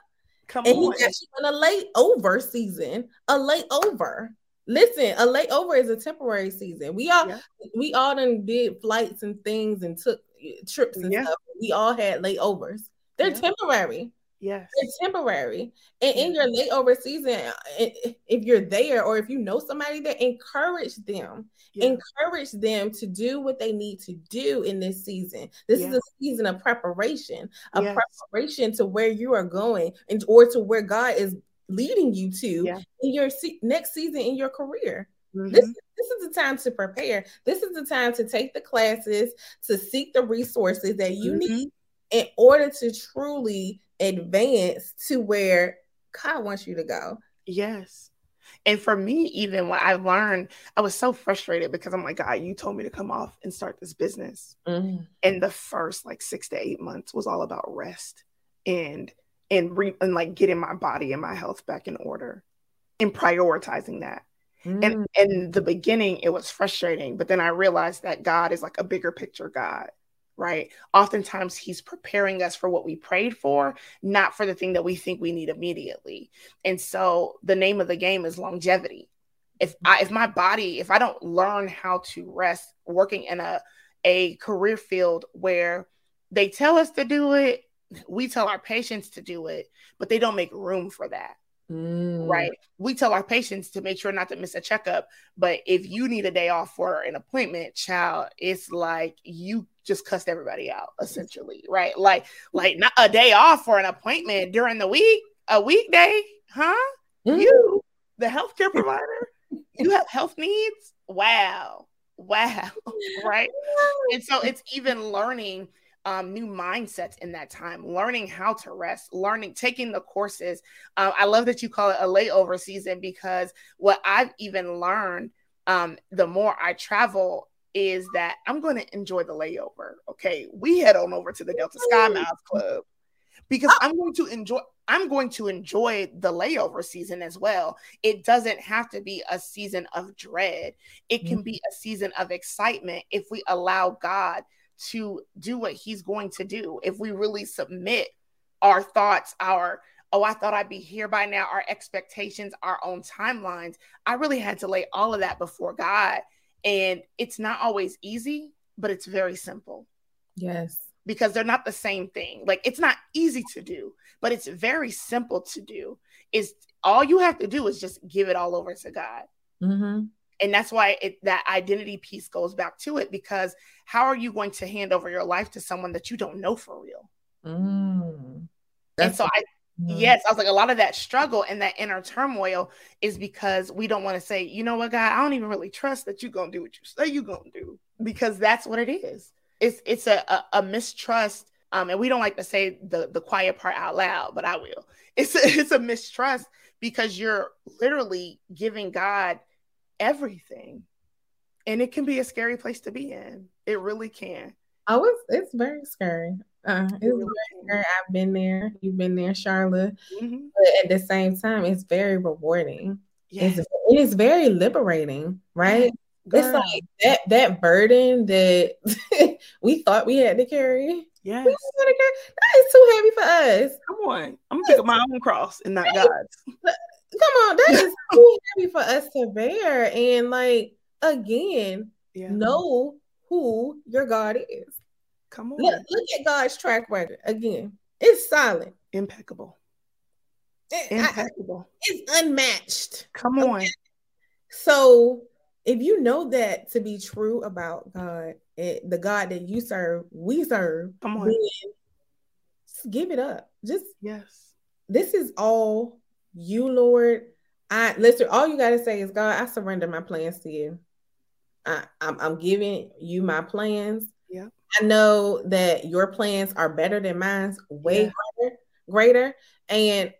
Come and on. he got you in a layover season. A layover. Listen, a layover is a temporary season. We all yeah. we all done did flights and things and took eh, trips and yeah. stuff. We all had layovers. They're yeah. temporary. Yes. It's temporary. And in your layover season, if you're there or if you know somebody there, encourage them. Yeah. Encourage them to do what they need to do in this season. This is a season of preparation, a yes. preparation to where you are going and or to where God is leading you to in your se- next season in your career. Mm-hmm. This, this is the time to prepare. This is the time to take the classes, to seek the resources that you mm-hmm. need in order to truly advance to where God wants you to go. Yes. And for me, even when I learned, I was so frustrated because I'm like, God, you told me to come off and start this business. Mm-hmm. And the first like six to eight months was all about rest and and re- and like getting my body and my health back in order and prioritizing that. Mm-hmm. And in the beginning, it was frustrating, but then I realized that God is like a bigger picture God right? Oftentimes he's preparing us for what we prayed for, not for the thing that we think we need immediately. And so the name of the game is longevity. If I if my body, if I don't learn how to rest working in a a career field where they tell us to do it, we tell our patients to do it, but they don't make room for that. Mm. Right. We tell our patients to make sure not to miss a checkup. But if you need a day off for an appointment, child, it's like you just cussed everybody out, essentially. Right. Like, like not a day off for an appointment during the week, a weekday, huh? Mm. You, the healthcare provider, you have health needs. Wow. Wow. *laughs* right. *laughs* And so it's even learning um, new mindsets in that time, learning how to rest, learning, taking the courses. Uh, I love that you call it a layover season because what I've even learned um, the more I travel is that I'm going to enjoy the layover. Okay. We head on over to the Delta Sky Miles Club. because I'm going to enjoy I'm going to enjoy the layover season as well. It doesn't have to be a season of dread. It can mm-hmm. be a season of excitement if we allow God to do what he's going to do. If we really submit our thoughts, our oh, I thought I'd be here by now, our expectations, our own timelines. I really had to lay all of that before God. And it's not always easy, but it's very simple. Yes because they're not the same thing. Like it's not easy to do, but it's very simple to do. Is all you have to do is just give it all over to God. Mm-hmm. And that's why it, that identity piece goes back to it because how are you going to hand over your life to someone that you don't know for real? Mm. And so I, mm-hmm. yes, I was like, a lot of that struggle and that inner turmoil is because we don't want to say, you know what, God, I don't even really trust that you're going to do what you say you're going to do because that's what it is it's it's a, a, a mistrust um, and we don't like to say the the quiet part out loud, but I will. It's a, *laughs* it's a mistrust because you're literally giving God everything, and it can be a scary place to be in. It really can. Oh, it's it's very scary. Uh, it's really very scary. I've been there. You've been there, Sharla. Mm-hmm. But at the same time, it's very rewarding. Yes. It's, it is very liberating, right? Girl. It's like that that burden that *laughs* we thought we had to carry. Yes. That is too heavy for us. Come on. I'm gonna pick up my own cross and not God's. Come on, that is *laughs* too heavy for us to bear. And like again, yeah. know who your God is. Come on. Look, look at God's track record again. It's solid. Impeccable. Eh, Impeccable. I, it's unmatched. Come on. Okay? So if you know that to be true about God, it, the God that you serve, we serve, come on, give it up. Just yes, this is all you, Lord. I listen. All you gotta say is, God, I surrender my plans to you. I, I'm, I'm giving you my plans. Yeah. I know that your plans are better than mine's, way yeah. greater, greater, and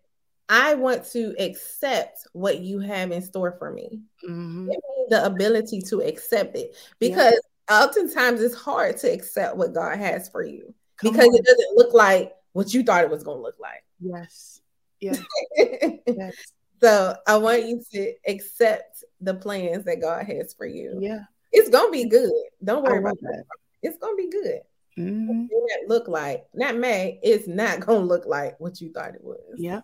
I want to accept what you have in store for me. Mm-hmm. Me the ability to accept it because yeah. oftentimes it's hard to accept what God has for you Come because on. it doesn't look like what you thought it was going to look like. Yes. Yes. *laughs* yes. So I want you to accept the plans that God has for you. Yeah. It's to be good. Don't worry about that. It's to be good. Mm-hmm. Look like not may it's not gonna look like what you thought it was. Yeah,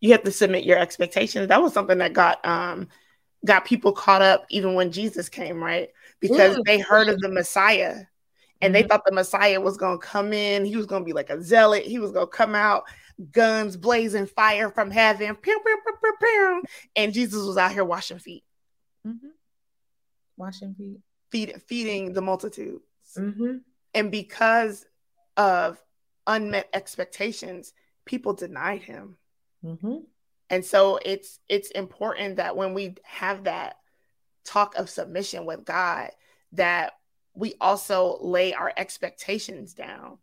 you have to submit your expectations. That was something that got um got people caught up even when Jesus came, right? Because mm. they heard of the Messiah and they mm-hmm. thought the Messiah was going to come in. He was going to be like a zealot. He was going to come out, guns blazing, fire from heaven, pew, pew, pew, and Jesus was out here washing feet, mm-hmm. washing feet, Feed, feeding the multitudes. Mm-hmm. And because of unmet expectations, people denied him. Mm-hmm. And so it's it's important that when we have that talk of submission with God, that we also lay our expectations down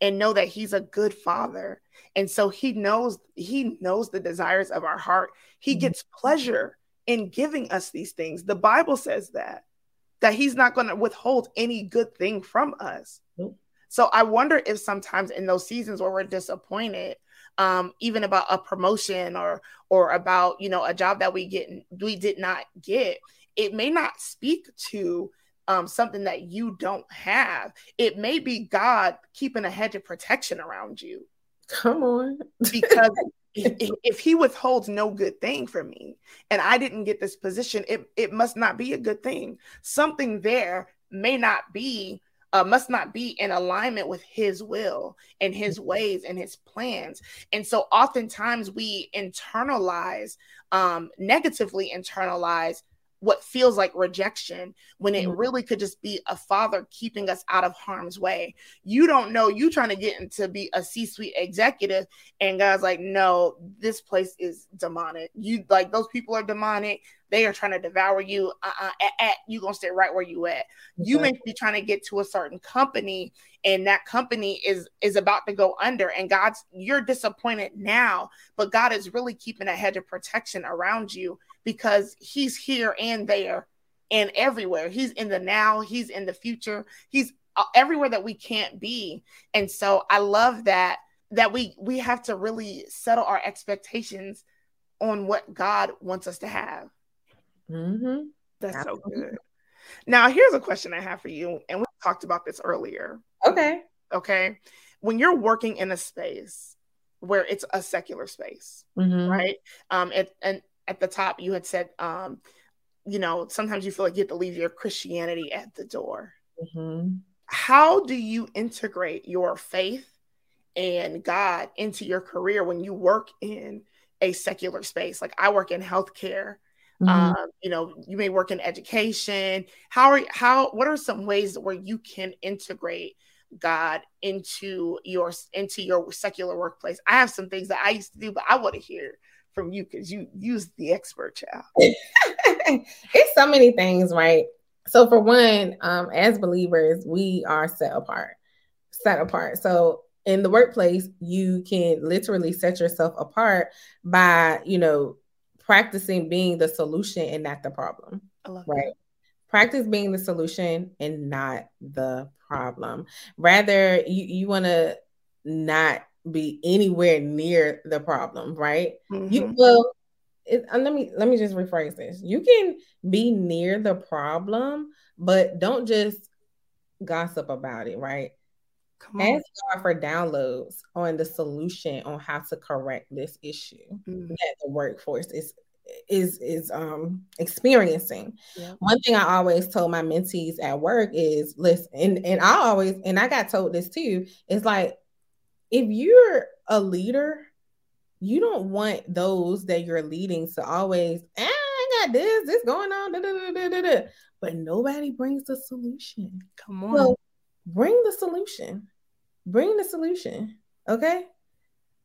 and know that he's a good father. And so he knows he knows the desires of our heart. He mm-hmm. gets pleasure in giving us these things. The Bible says that that he's not going to withhold any good thing from us. So I wonder if sometimes in those seasons where we're disappointed, um, even about a promotion or or about you know a job that we get we did not get it may not speak to um, something that you don't have. It may be god keeping a hedge of protection around you. Come on. Because *laughs* if, if, he withholds no good thing from me and i didn't get this position it, it must not be a good thing. Something there may not be uh, must not be in alignment with his will and his ways and his plans. And so oftentimes we internalize, um, negatively internalize what feels like rejection when it mm-hmm. really could just be a father keeping us out of harm's way. You don't know you trying to get into be a C-suite executive and God's like no this place is demonic. You like those people are demonic. They are trying to devour you. Uh-uh, at, at, you gonna stay right where you at. You may be trying to get to a certain company, and that company is is about to go under. And God's you're disappointed now, but God is really keeping a hedge of protection around you because He's here and there and everywhere. He's in the now. He's in the future. He's uh, everywhere that we can't be. And so I love that that we we have to really settle our expectations on what God wants us to have. Mm-hmm. That's Absolutely. so good. Now, here's a question I have for you, and we talked about this earlier. Okay. Okay. When you're working in a space where it's a secular space, mm-hmm. right? Um, and, and at the top, you had said, um, you know, sometimes you feel like you have to leave your Christianity at the door. Mm-hmm. How do you integrate your faith and God into your career when you work in a secular space? Like I work in healthcare. Mm-hmm. Um, you know, you may work in education. How are how? What are some ways where you can integrate God into your into your secular workplace? I have some things that I used to do, but I want to hear from you because you use the expert child. *laughs* it's so many things, right? So for one, um, as believers, we are set apart, set apart. So in the workplace, you can literally set yourself apart by, you know, practicing being the solution and not the problem. right. That. Practice being the solution and not the problem. Rather, you, you want to not be anywhere near the problem, right? Mm-hmm. You will. it, uh, let me let me just rephrase this. You can be near the problem, but don't just gossip about it, right? Come on. Ask God for downloads on the solution on how to correct this issue mm-hmm. that the workforce is is is um experiencing. Yeah. One thing I always told my mentees at work is listen, and, and I always and I got told this too, it's like if you're a leader, you don't want those that you're leading to always, ah, I got this, this going on, da, da, da, but nobody brings the solution. Come on. Well, bring the solution bring the solution okay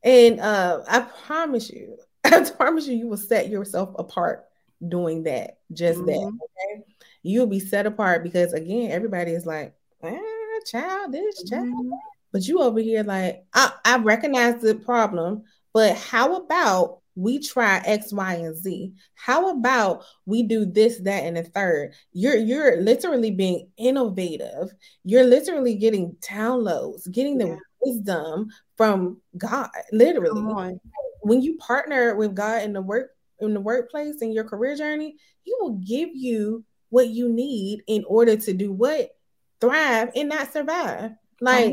and uh i promise you *laughs* i promise you you will set yourself apart doing that just mm-hmm. that okay you'll be set apart because again everybody is like ah, child this child mm-hmm. But you over here like I, I recognize the problem but how about we try X, Y, and Z. How about we do this, that, and the third? You're you're literally being innovative. You're literally getting downloads, getting the yeah. wisdom from God. Literally, when you partner with God in the work in the workplace in your career journey, He will give you what you need in order to do what thrive and not survive. Like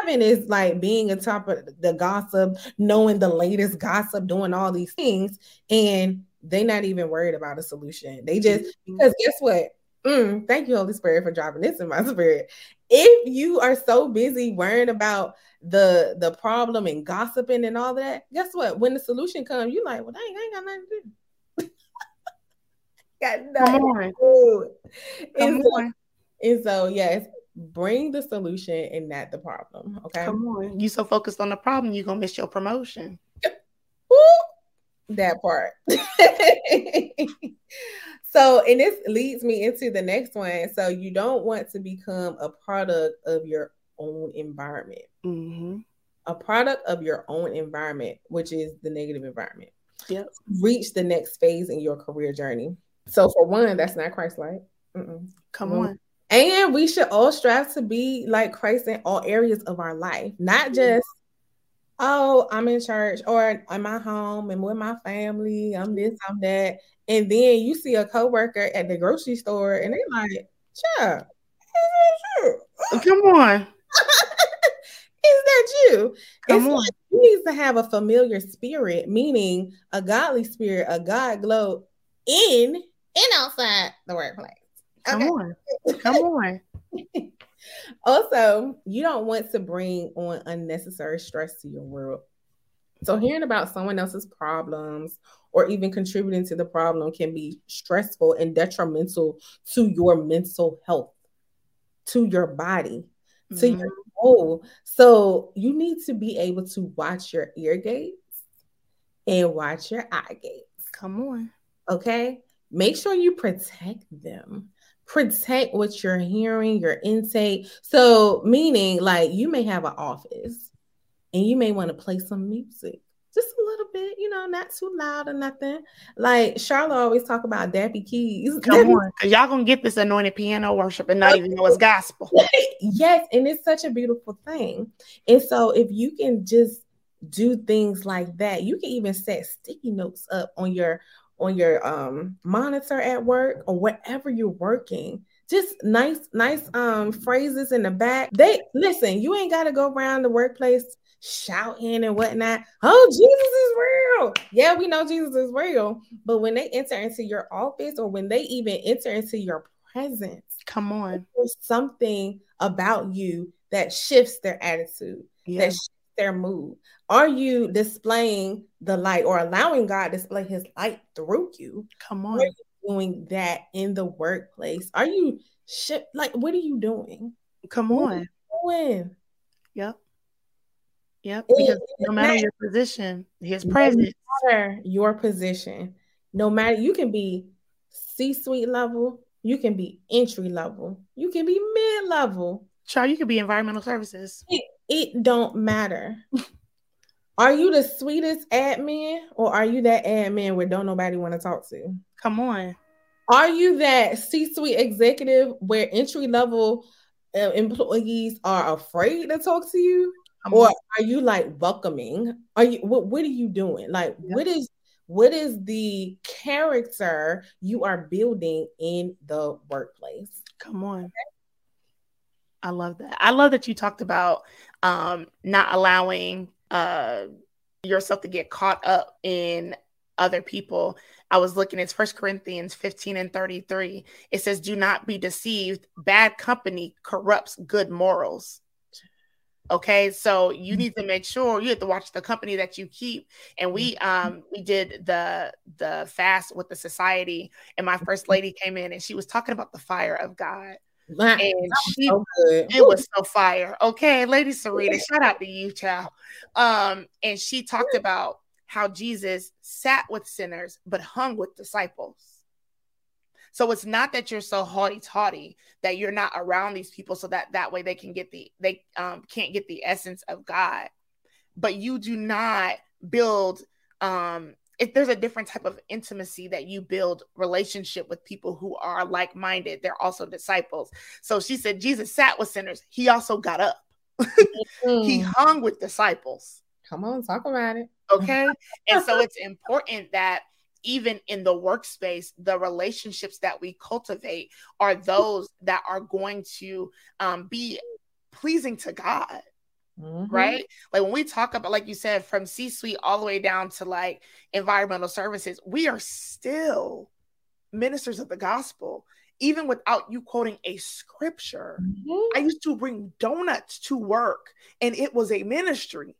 surviving is like being on top of the gossip, knowing the latest gossip, doing all these things, and they're not even worried about a solution. They just mm-hmm. because guess what? Mm, thank you, Holy Spirit, for dropping this in my *laughs* spirit. If you are so busy worrying about the the problem and gossiping and all that, guess what? When the solution comes, you like, well, dang, I ain't got nothing to do. *laughs* got nothing Come on. to do. Come and, on. And so, yes, bring the solution and not the problem. Okay. Come on. You so focused on the problem, you're gonna miss your promotion. Ooh, that part. *laughs* so, and this leads me into the next one. So, you don't want to become a product of your own environment. Mm-hmm. A product of your own environment, which is the negative environment. Yep. Reach the next phase in your career journey. So, for one, that's not Christ-like. Come mm-hmm. on. And we should all strive to be like Christ in all areas of our life, not mm-hmm. just, oh, I'm in church or in my home and with my family, I'm this, mm-hmm. I'm that. And then you see a coworker at the grocery store and they're like, sure. Uh, come on. *laughs* Is that you? Come it's on. Like you need to have a familiar spirit, meaning a godly spirit, a God glow in and outside the workplace. Come okay. on. Come on. *laughs* also, you don't want to bring on unnecessary stress to your world. So, hearing about someone else's problems or even contributing to the problem can be stressful and detrimental to your mental health, to your body, to mm-hmm. your soul. So, you need to be able to watch your ear gates and watch your eye gates. Come on. Okay. Make sure you protect them protect what you're hearing, your intake. So, meaning like you may have an office and you may want to play some music, just a little bit, you know, not too loud or nothing. Like Sharla always talk about Dappy Keys. Come on, y'all gonna get this anointed piano worship and not even know it's *laughs* gospel. *laughs* yes, and it's such a beautiful thing. And so if you can just do things like that, you can even set sticky notes up on your on your um monitor at work or wherever you're working. Just nice nice um phrases in the back. They listen you ain't got to go around the workplace shouting and whatnot. Oh jesus is real. Yeah we know jesus is real. But when they enter into your office or when they even enter into your presence come on. there's something about you that shifts their attitude yeah. that shifts their mood. Are you displaying the light or allowing god display his light through you come on doing that in the workplace? Are you ship like what are you doing? Come on. doing? Yep. Yep. Because no matter your position, his presence. No matter your position, no matter you can be C-suite level, you can be entry level, you can be mid-level. Child, you could be environmental services. It, it don't matter. *laughs* are you the sweetest admin or are you that admin where don't nobody want to talk to? Come on. Are you that C suite executive where entry level uh, employees are afraid to talk to you? Come or on. are you like welcoming? Are you what, what are you doing? Like, yep. what is what is the character you are building in the workplace? Come on. Okay. I love that. I love that you talked about um, not allowing uh, yourself to get caught up in other people. I was looking at First Corinthians 15 and 33. It says, Do not be deceived. Bad company corrupts good morals. Okay, so you need to make sure you have to watch the company that you keep. And we um we did the the fast with the society, and my first lady came in and she was talking about the fire of God. And she, so it was so fire. Okay, Lady Serena, shout out to you, child. Um, and she talked about how Jesus sat with sinners but hung with disciples. So it's not that you're so haughty taughty that you're not around these people so that that way they can get the they um, can't get the essence of God. But you do not build um there's a different type of intimacy that you build relationship with people who are like-minded they're also disciples so she said jesus sat with sinners he also got up *laughs* mm-hmm. he hung with disciples come on talk about it Okay. and so it's important that even in the workspace, the relationships that we cultivate are those that are going to um, be pleasing to God. Mm-hmm. Right. Like when we talk about, like you said, from C suite all the way down to like environmental services, we are still ministers of the gospel even without you quoting a scripture. Mm-hmm. I used to bring donuts to work and it was a ministry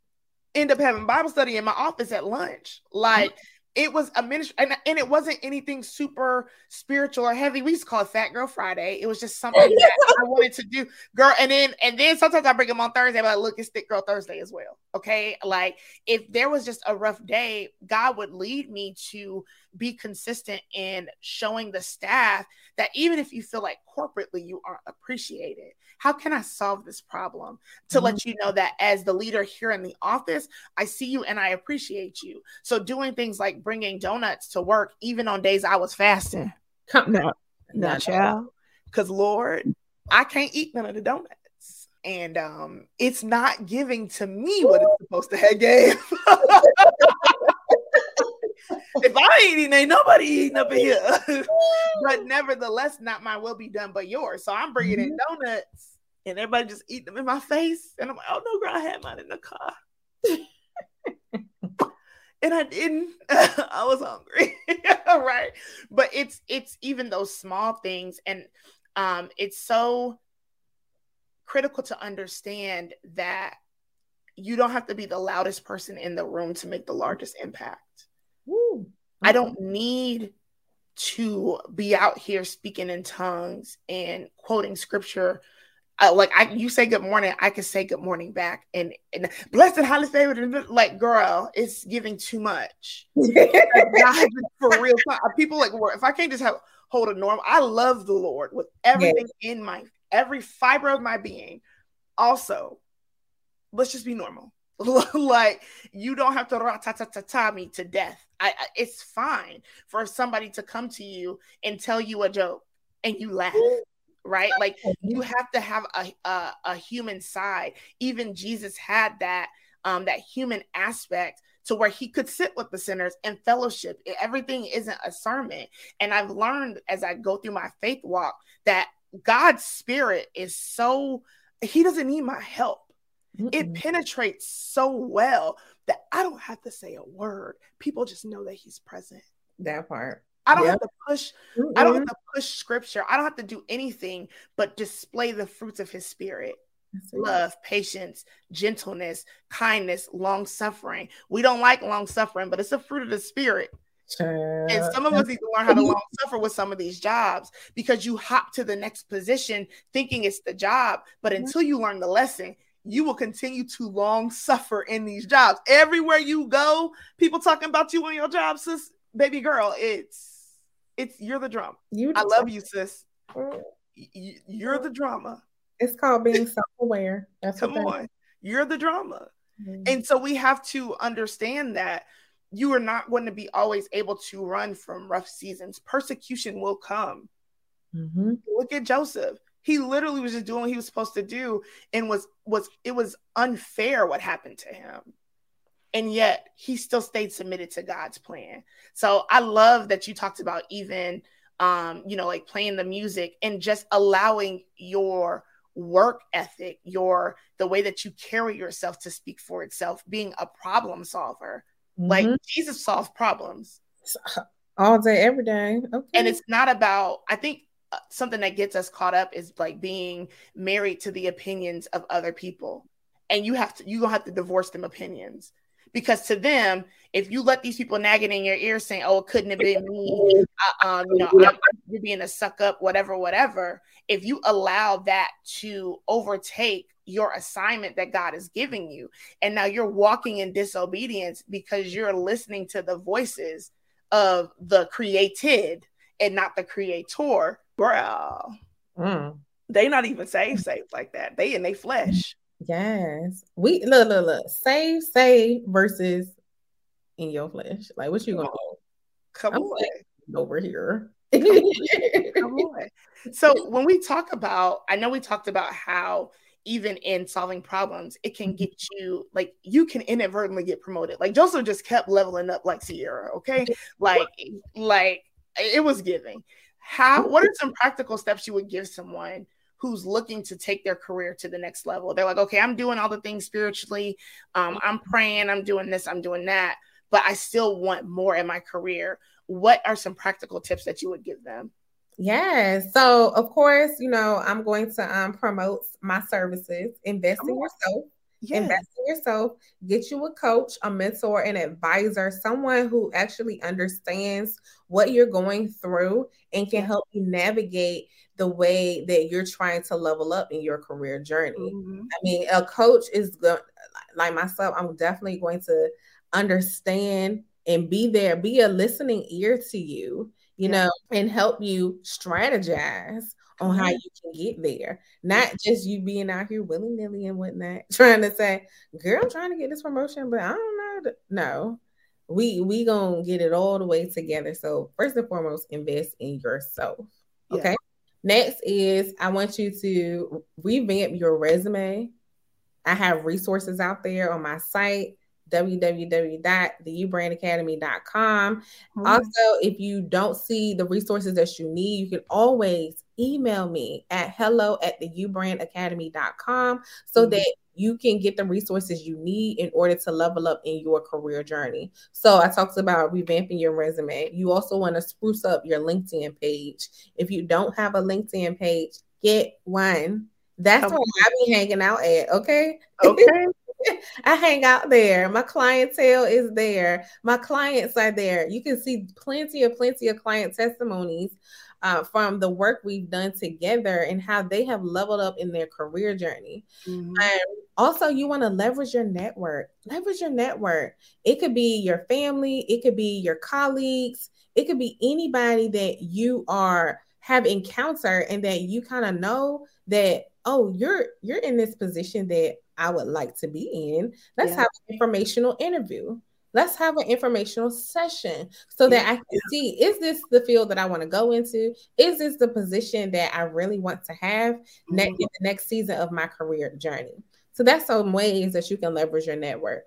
end up having Bible study in my office at lunch. Like it was a ministry, and, and it wasn't anything super spiritual or heavy. We used to call it Fat Girl Friday. It was just something *laughs* that I wanted to do, girl. And then and then sometimes I bring them on Thursday, but like, look, it's Thick Girl Thursday as well. Okay, like if there was just a rough day, God would lead me to be consistent in showing the staff that even if you feel like corporately you aren't appreciated, how can I solve this problem? To mm-hmm. let you know that as the leader here in the office, I see you and I appreciate you. So doing things like bringing donuts to work, even on days I was fasting. Come no, no, child. Because Lord, I can't eat none of the donuts. And um, it's not giving to me what it's supposed to have gave. *laughs* if I ain't eating, ain't nobody eating up in here. *laughs* but nevertheless, not my will be done, but yours. So I'm bringing in mm-hmm. donuts, and everybody just eat them in my face, and I'm like, oh no, girl, I had mine in the car. *laughs* and I didn't. I was hungry, right? But it's it's even those small things, and um, it's so critical to understand that you don't have to be the loudest person in the room to make the largest impact. Ooh, I don't need to be out here speaking in tongues and quoting scripture. Uh, like I, you say good morning, I can say good morning back, and, and blessed, highly favored. Like, girl, it's giving too much. *laughs* God, for real, people like if I can't just have hold a norm. I love the Lord with everything in my every fiber of my being. Also, let's just be normal. *laughs* like you don't have to ta ta ta ta me to death. I, I, it's fine for somebody to come to you and tell you a joke and you laugh right like you have to have a, a, a human side even jesus had that um that human aspect to where he could sit with the sinners and fellowship everything isn't a sermon and i've learned as i go through my faith walk that god's spirit is so he doesn't need my help Mm-mm. it penetrates so well that i don't have to say a word people just know that he's present that part I don't yep. have to push. Mm-hmm. I don't have to push scripture. I don't have to do anything but display the fruits of His Spirit. Love, patience, gentleness, kindness, long suffering. We don't like long suffering, but it's a fruit of the spirit. And some of us need to learn how to long suffer with some of these jobs because you hop to the next position thinking it's the job, but until you learn the lesson, you will continue to long suffer in these jobs. Everywhere you go, people talking about you on your job, sis, baby girl. It's it's you're the drama. You I love you, sis. Mm. You're the drama. It's called being *laughs* self-aware. That's come on. You're the drama. Mm-hmm. And so we have to understand that you are not going to be always able to run from rough seasons. Persecution will come. Mm-hmm. Look at Joseph. He literally was just doing what he was supposed to do, and was was it was unfair what happened to him and yet he still stayed submitted to God's plan. So I love that you talked about even um, you know, like playing the music and just allowing your work ethic, your the way that you carry yourself to speak for itself, being a problem solver. Mm-hmm. Like Jesus solves problems *laughs* all day, every day. Okay. And it's not about, I think uh, something that gets us caught up is like being married to the opinions of other people. And you have to, you gonna have to divorce them opinions because to them, if you let these people nagging in your ear saying, "Oh, it couldn't have been me," uh, um, you know, you're being a suck up, whatever, whatever. If you allow that to overtake your assignment that God is giving you, and now you're walking in disobedience because you're listening to the voices of the created and not the creator, bro. Mm. They not even safe, safe like that. They in their flesh. Yes. We look, look, look. Save, save versus in your flesh. Like what you gonna? Come I'm on. Over here. Come *laughs* on. So when we talk about, I know we talked about how even in solving problems, it can mm-hmm. get you like you can inadvertently get promoted. Like Joseph just kept leveling up like Ciara, okay? Like, like it was giving. How what are some practical steps you would give someone who's looking to take their career to the next level. They're like, okay, I'm doing all the things spiritually. Um, I'm praying, I'm doing this, I'm doing that, but I still want more in my career. What are some practical tips that you would give them? Yes. So, of course, you know, I'm going to um, promote my services, invest in yourself. Yes. Invest in yourself, get you a coach, a mentor, an advisor, someone who actually understands what you're going through and can help you navigate the way that you're trying to level up in your career journey. Mm-hmm. I mean, a coach is like myself, I'm definitely going to understand and be there, be a listening ear to you, you yeah. know, and help you strategize on how mm-hmm. you can get there. Not just you being out here willy nilly and whatnot, *laughs* trying to say, girl, I'm trying to get this promotion, but I don't know. No, we we gonna get it all the way together. So first and foremost, invest in yourself. Okay. Yeah. Next is I want you to revamp your resume. I have resources out there on my site www.theubrandacademy.com. Mm-hmm. Also, if you don't see the resources that you need, you can always email me at hello at theubrandacademy.com so mm-hmm. that you can get the resources you need in order to level up in your career journey. So I talked about revamping your resume. You also want to spruce up your LinkedIn page. If you don't have a LinkedIn page, get one. That's okay. where I be hanging out at. Okay. Okay. *laughs* I hang out there. My clientele is there. My clients are there. You can see plenty of plenty of client testimonies uh, from the work we've done together and how they have leveled up in their career journey. Mm-hmm. And also, you want to leverage your network. Leverage your network. It could be your family, it could be your colleagues, it could be anybody that you are have encountered and that you kind of know that oh you're you're in this position that I would like to be in. Let's Yeah. have an informational interview. Let's have an informational session so that I can see is this the field that I want to go into? Is this the position that I really want to have next Mhm. in the next season of my career journey? So that's some ways that you can leverage your network.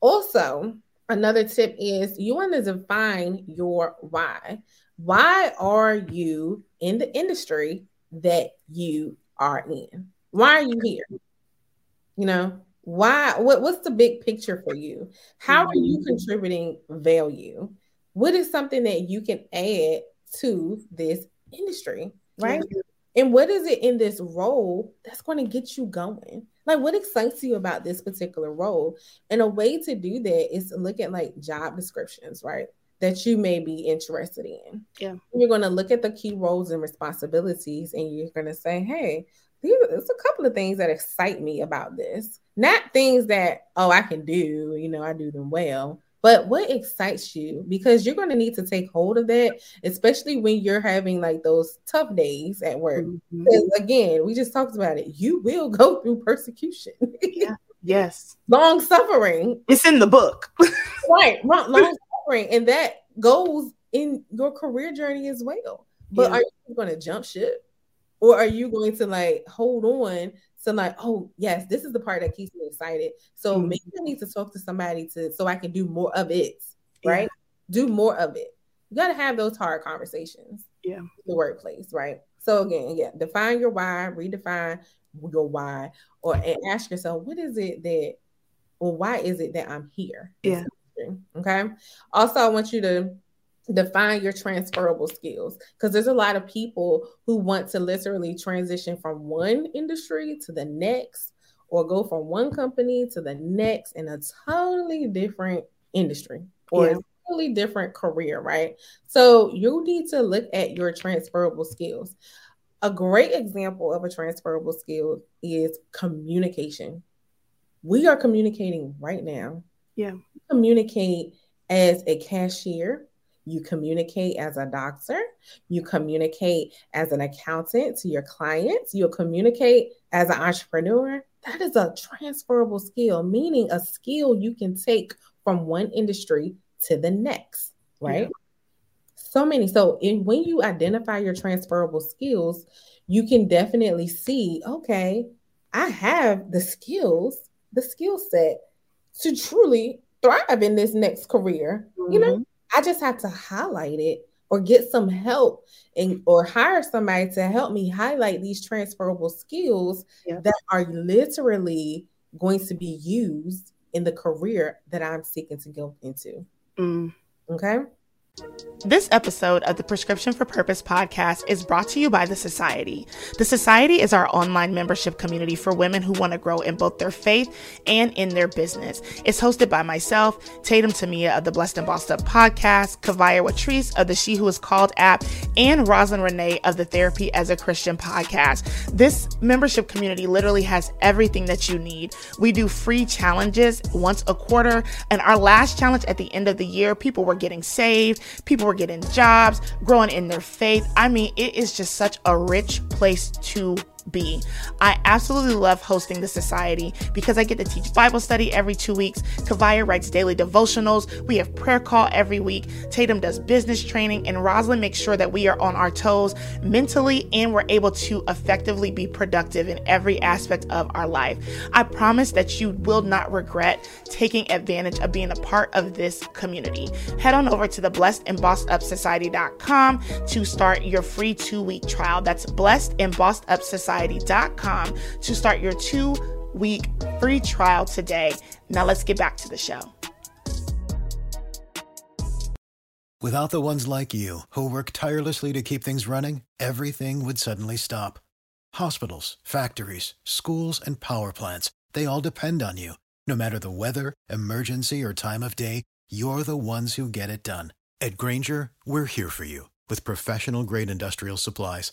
Also, another tip is you want to define your why. Why are you in the industry that you are in? Why are you here? You know, why what, what's the big picture for you? How are you mm-hmm. contributing value? What is something that you can add to this industry? Right. Mm-hmm. And what is it in this role that's going to get you going? Like, what excites you about this particular role? And a way to do that is to look at like job descriptions, right? That you may be interested in. Yeah. You're going to look at the key roles and responsibilities, and you're going to say, hey, there's a couple of things that excite me about this. Not things that, oh, I can do, you know, I do them well, but what excites you? Because you're going to need to take hold of that, especially when you're having like those tough days at work. Mhm. Again, we just talked about it. You will go *laughs* through persecution, *laughs* Yes. long suffering, It's in the book. *laughs* right? Long, long suffering, and that goes in your career journey as well. But Yeah. are you going to jump ship, or are you going to like hold on to like, oh yes, this is the part that keeps me excited. So Mhm. maybe I need to talk to somebody to so I can do more of it, Yeah. right? Do more of it. You got to have those hard conversations. Yeah. the workplace, right? So again, yeah, define your why, redefine your why, or and ask yourself, what is it that, or why is it that I'm here? Yeah. Okay. Also, I want you to define your transferable skills because there's a lot of people who want to literally transition from one industry to the next or go from one company to the next in a totally different industry or Yeah. a totally different career, right? So you need to look at your transferable skills. A great example of a transferable skill is communication. We are communicating right now. Yeah. You communicate as a cashier, you communicate as a doctor, you communicate as an accountant to your clients, you'll communicate as an entrepreneur. That is a transferable skill, meaning a skill you can take from one industry to the next, right? Yeah. So many. So in, when you identify your transferable skills, you can definitely see, okay, I have the skills, the skill set to truly thrive in this next career. You know, Mhm. I just have to highlight it or get some help and or hire somebody to help me highlight these transferable skills Yeah. that are literally going to be used in the career that I'm seeking to go into. Mm. Okay. This episode of the Prescription for Purpose podcast is brought to you by The Society. The Society is our online membership community for women who want to grow in both their faith and in their business. It's hosted by myself, Tatum Temia of the Blessed and Bossed Up podcast, Kavaya Watrice of the She Who Is Called app, and Roslyn Renee of the Therapy as a Christian podcast. This membership community literally has everything that you need. We do free challenges once a quarter, and our last challenge at the end of the year, people were getting saved, people were getting jobs, growing in their faith. I mean, it is just such a rich place to be. I absolutely love hosting the society because I get to teach Bible study every two weeks. Kavaya writes daily devotionals. We have prayer call every week. Tatum does business training, and Roslyn makes sure that we are on our toes mentally and we're able to effectively be productive in every aspect of our life. I promise that you will not regret taking advantage of being a part of this community. Head on over to the blessed and bossed up society.com to start your free two week trial. That's blessed and bossed up society.com to start your two week free trial today. Now let's get back to the show. Without the ones like you, who work tirelessly to keep things running, everything would suddenly stop. Hospitals, factories, schools, and power plants, they all depend on you. No matter the weather, emergency, or time of day, you're the ones who get it done. At Grainger, we're here for you with professional grade industrial supplies.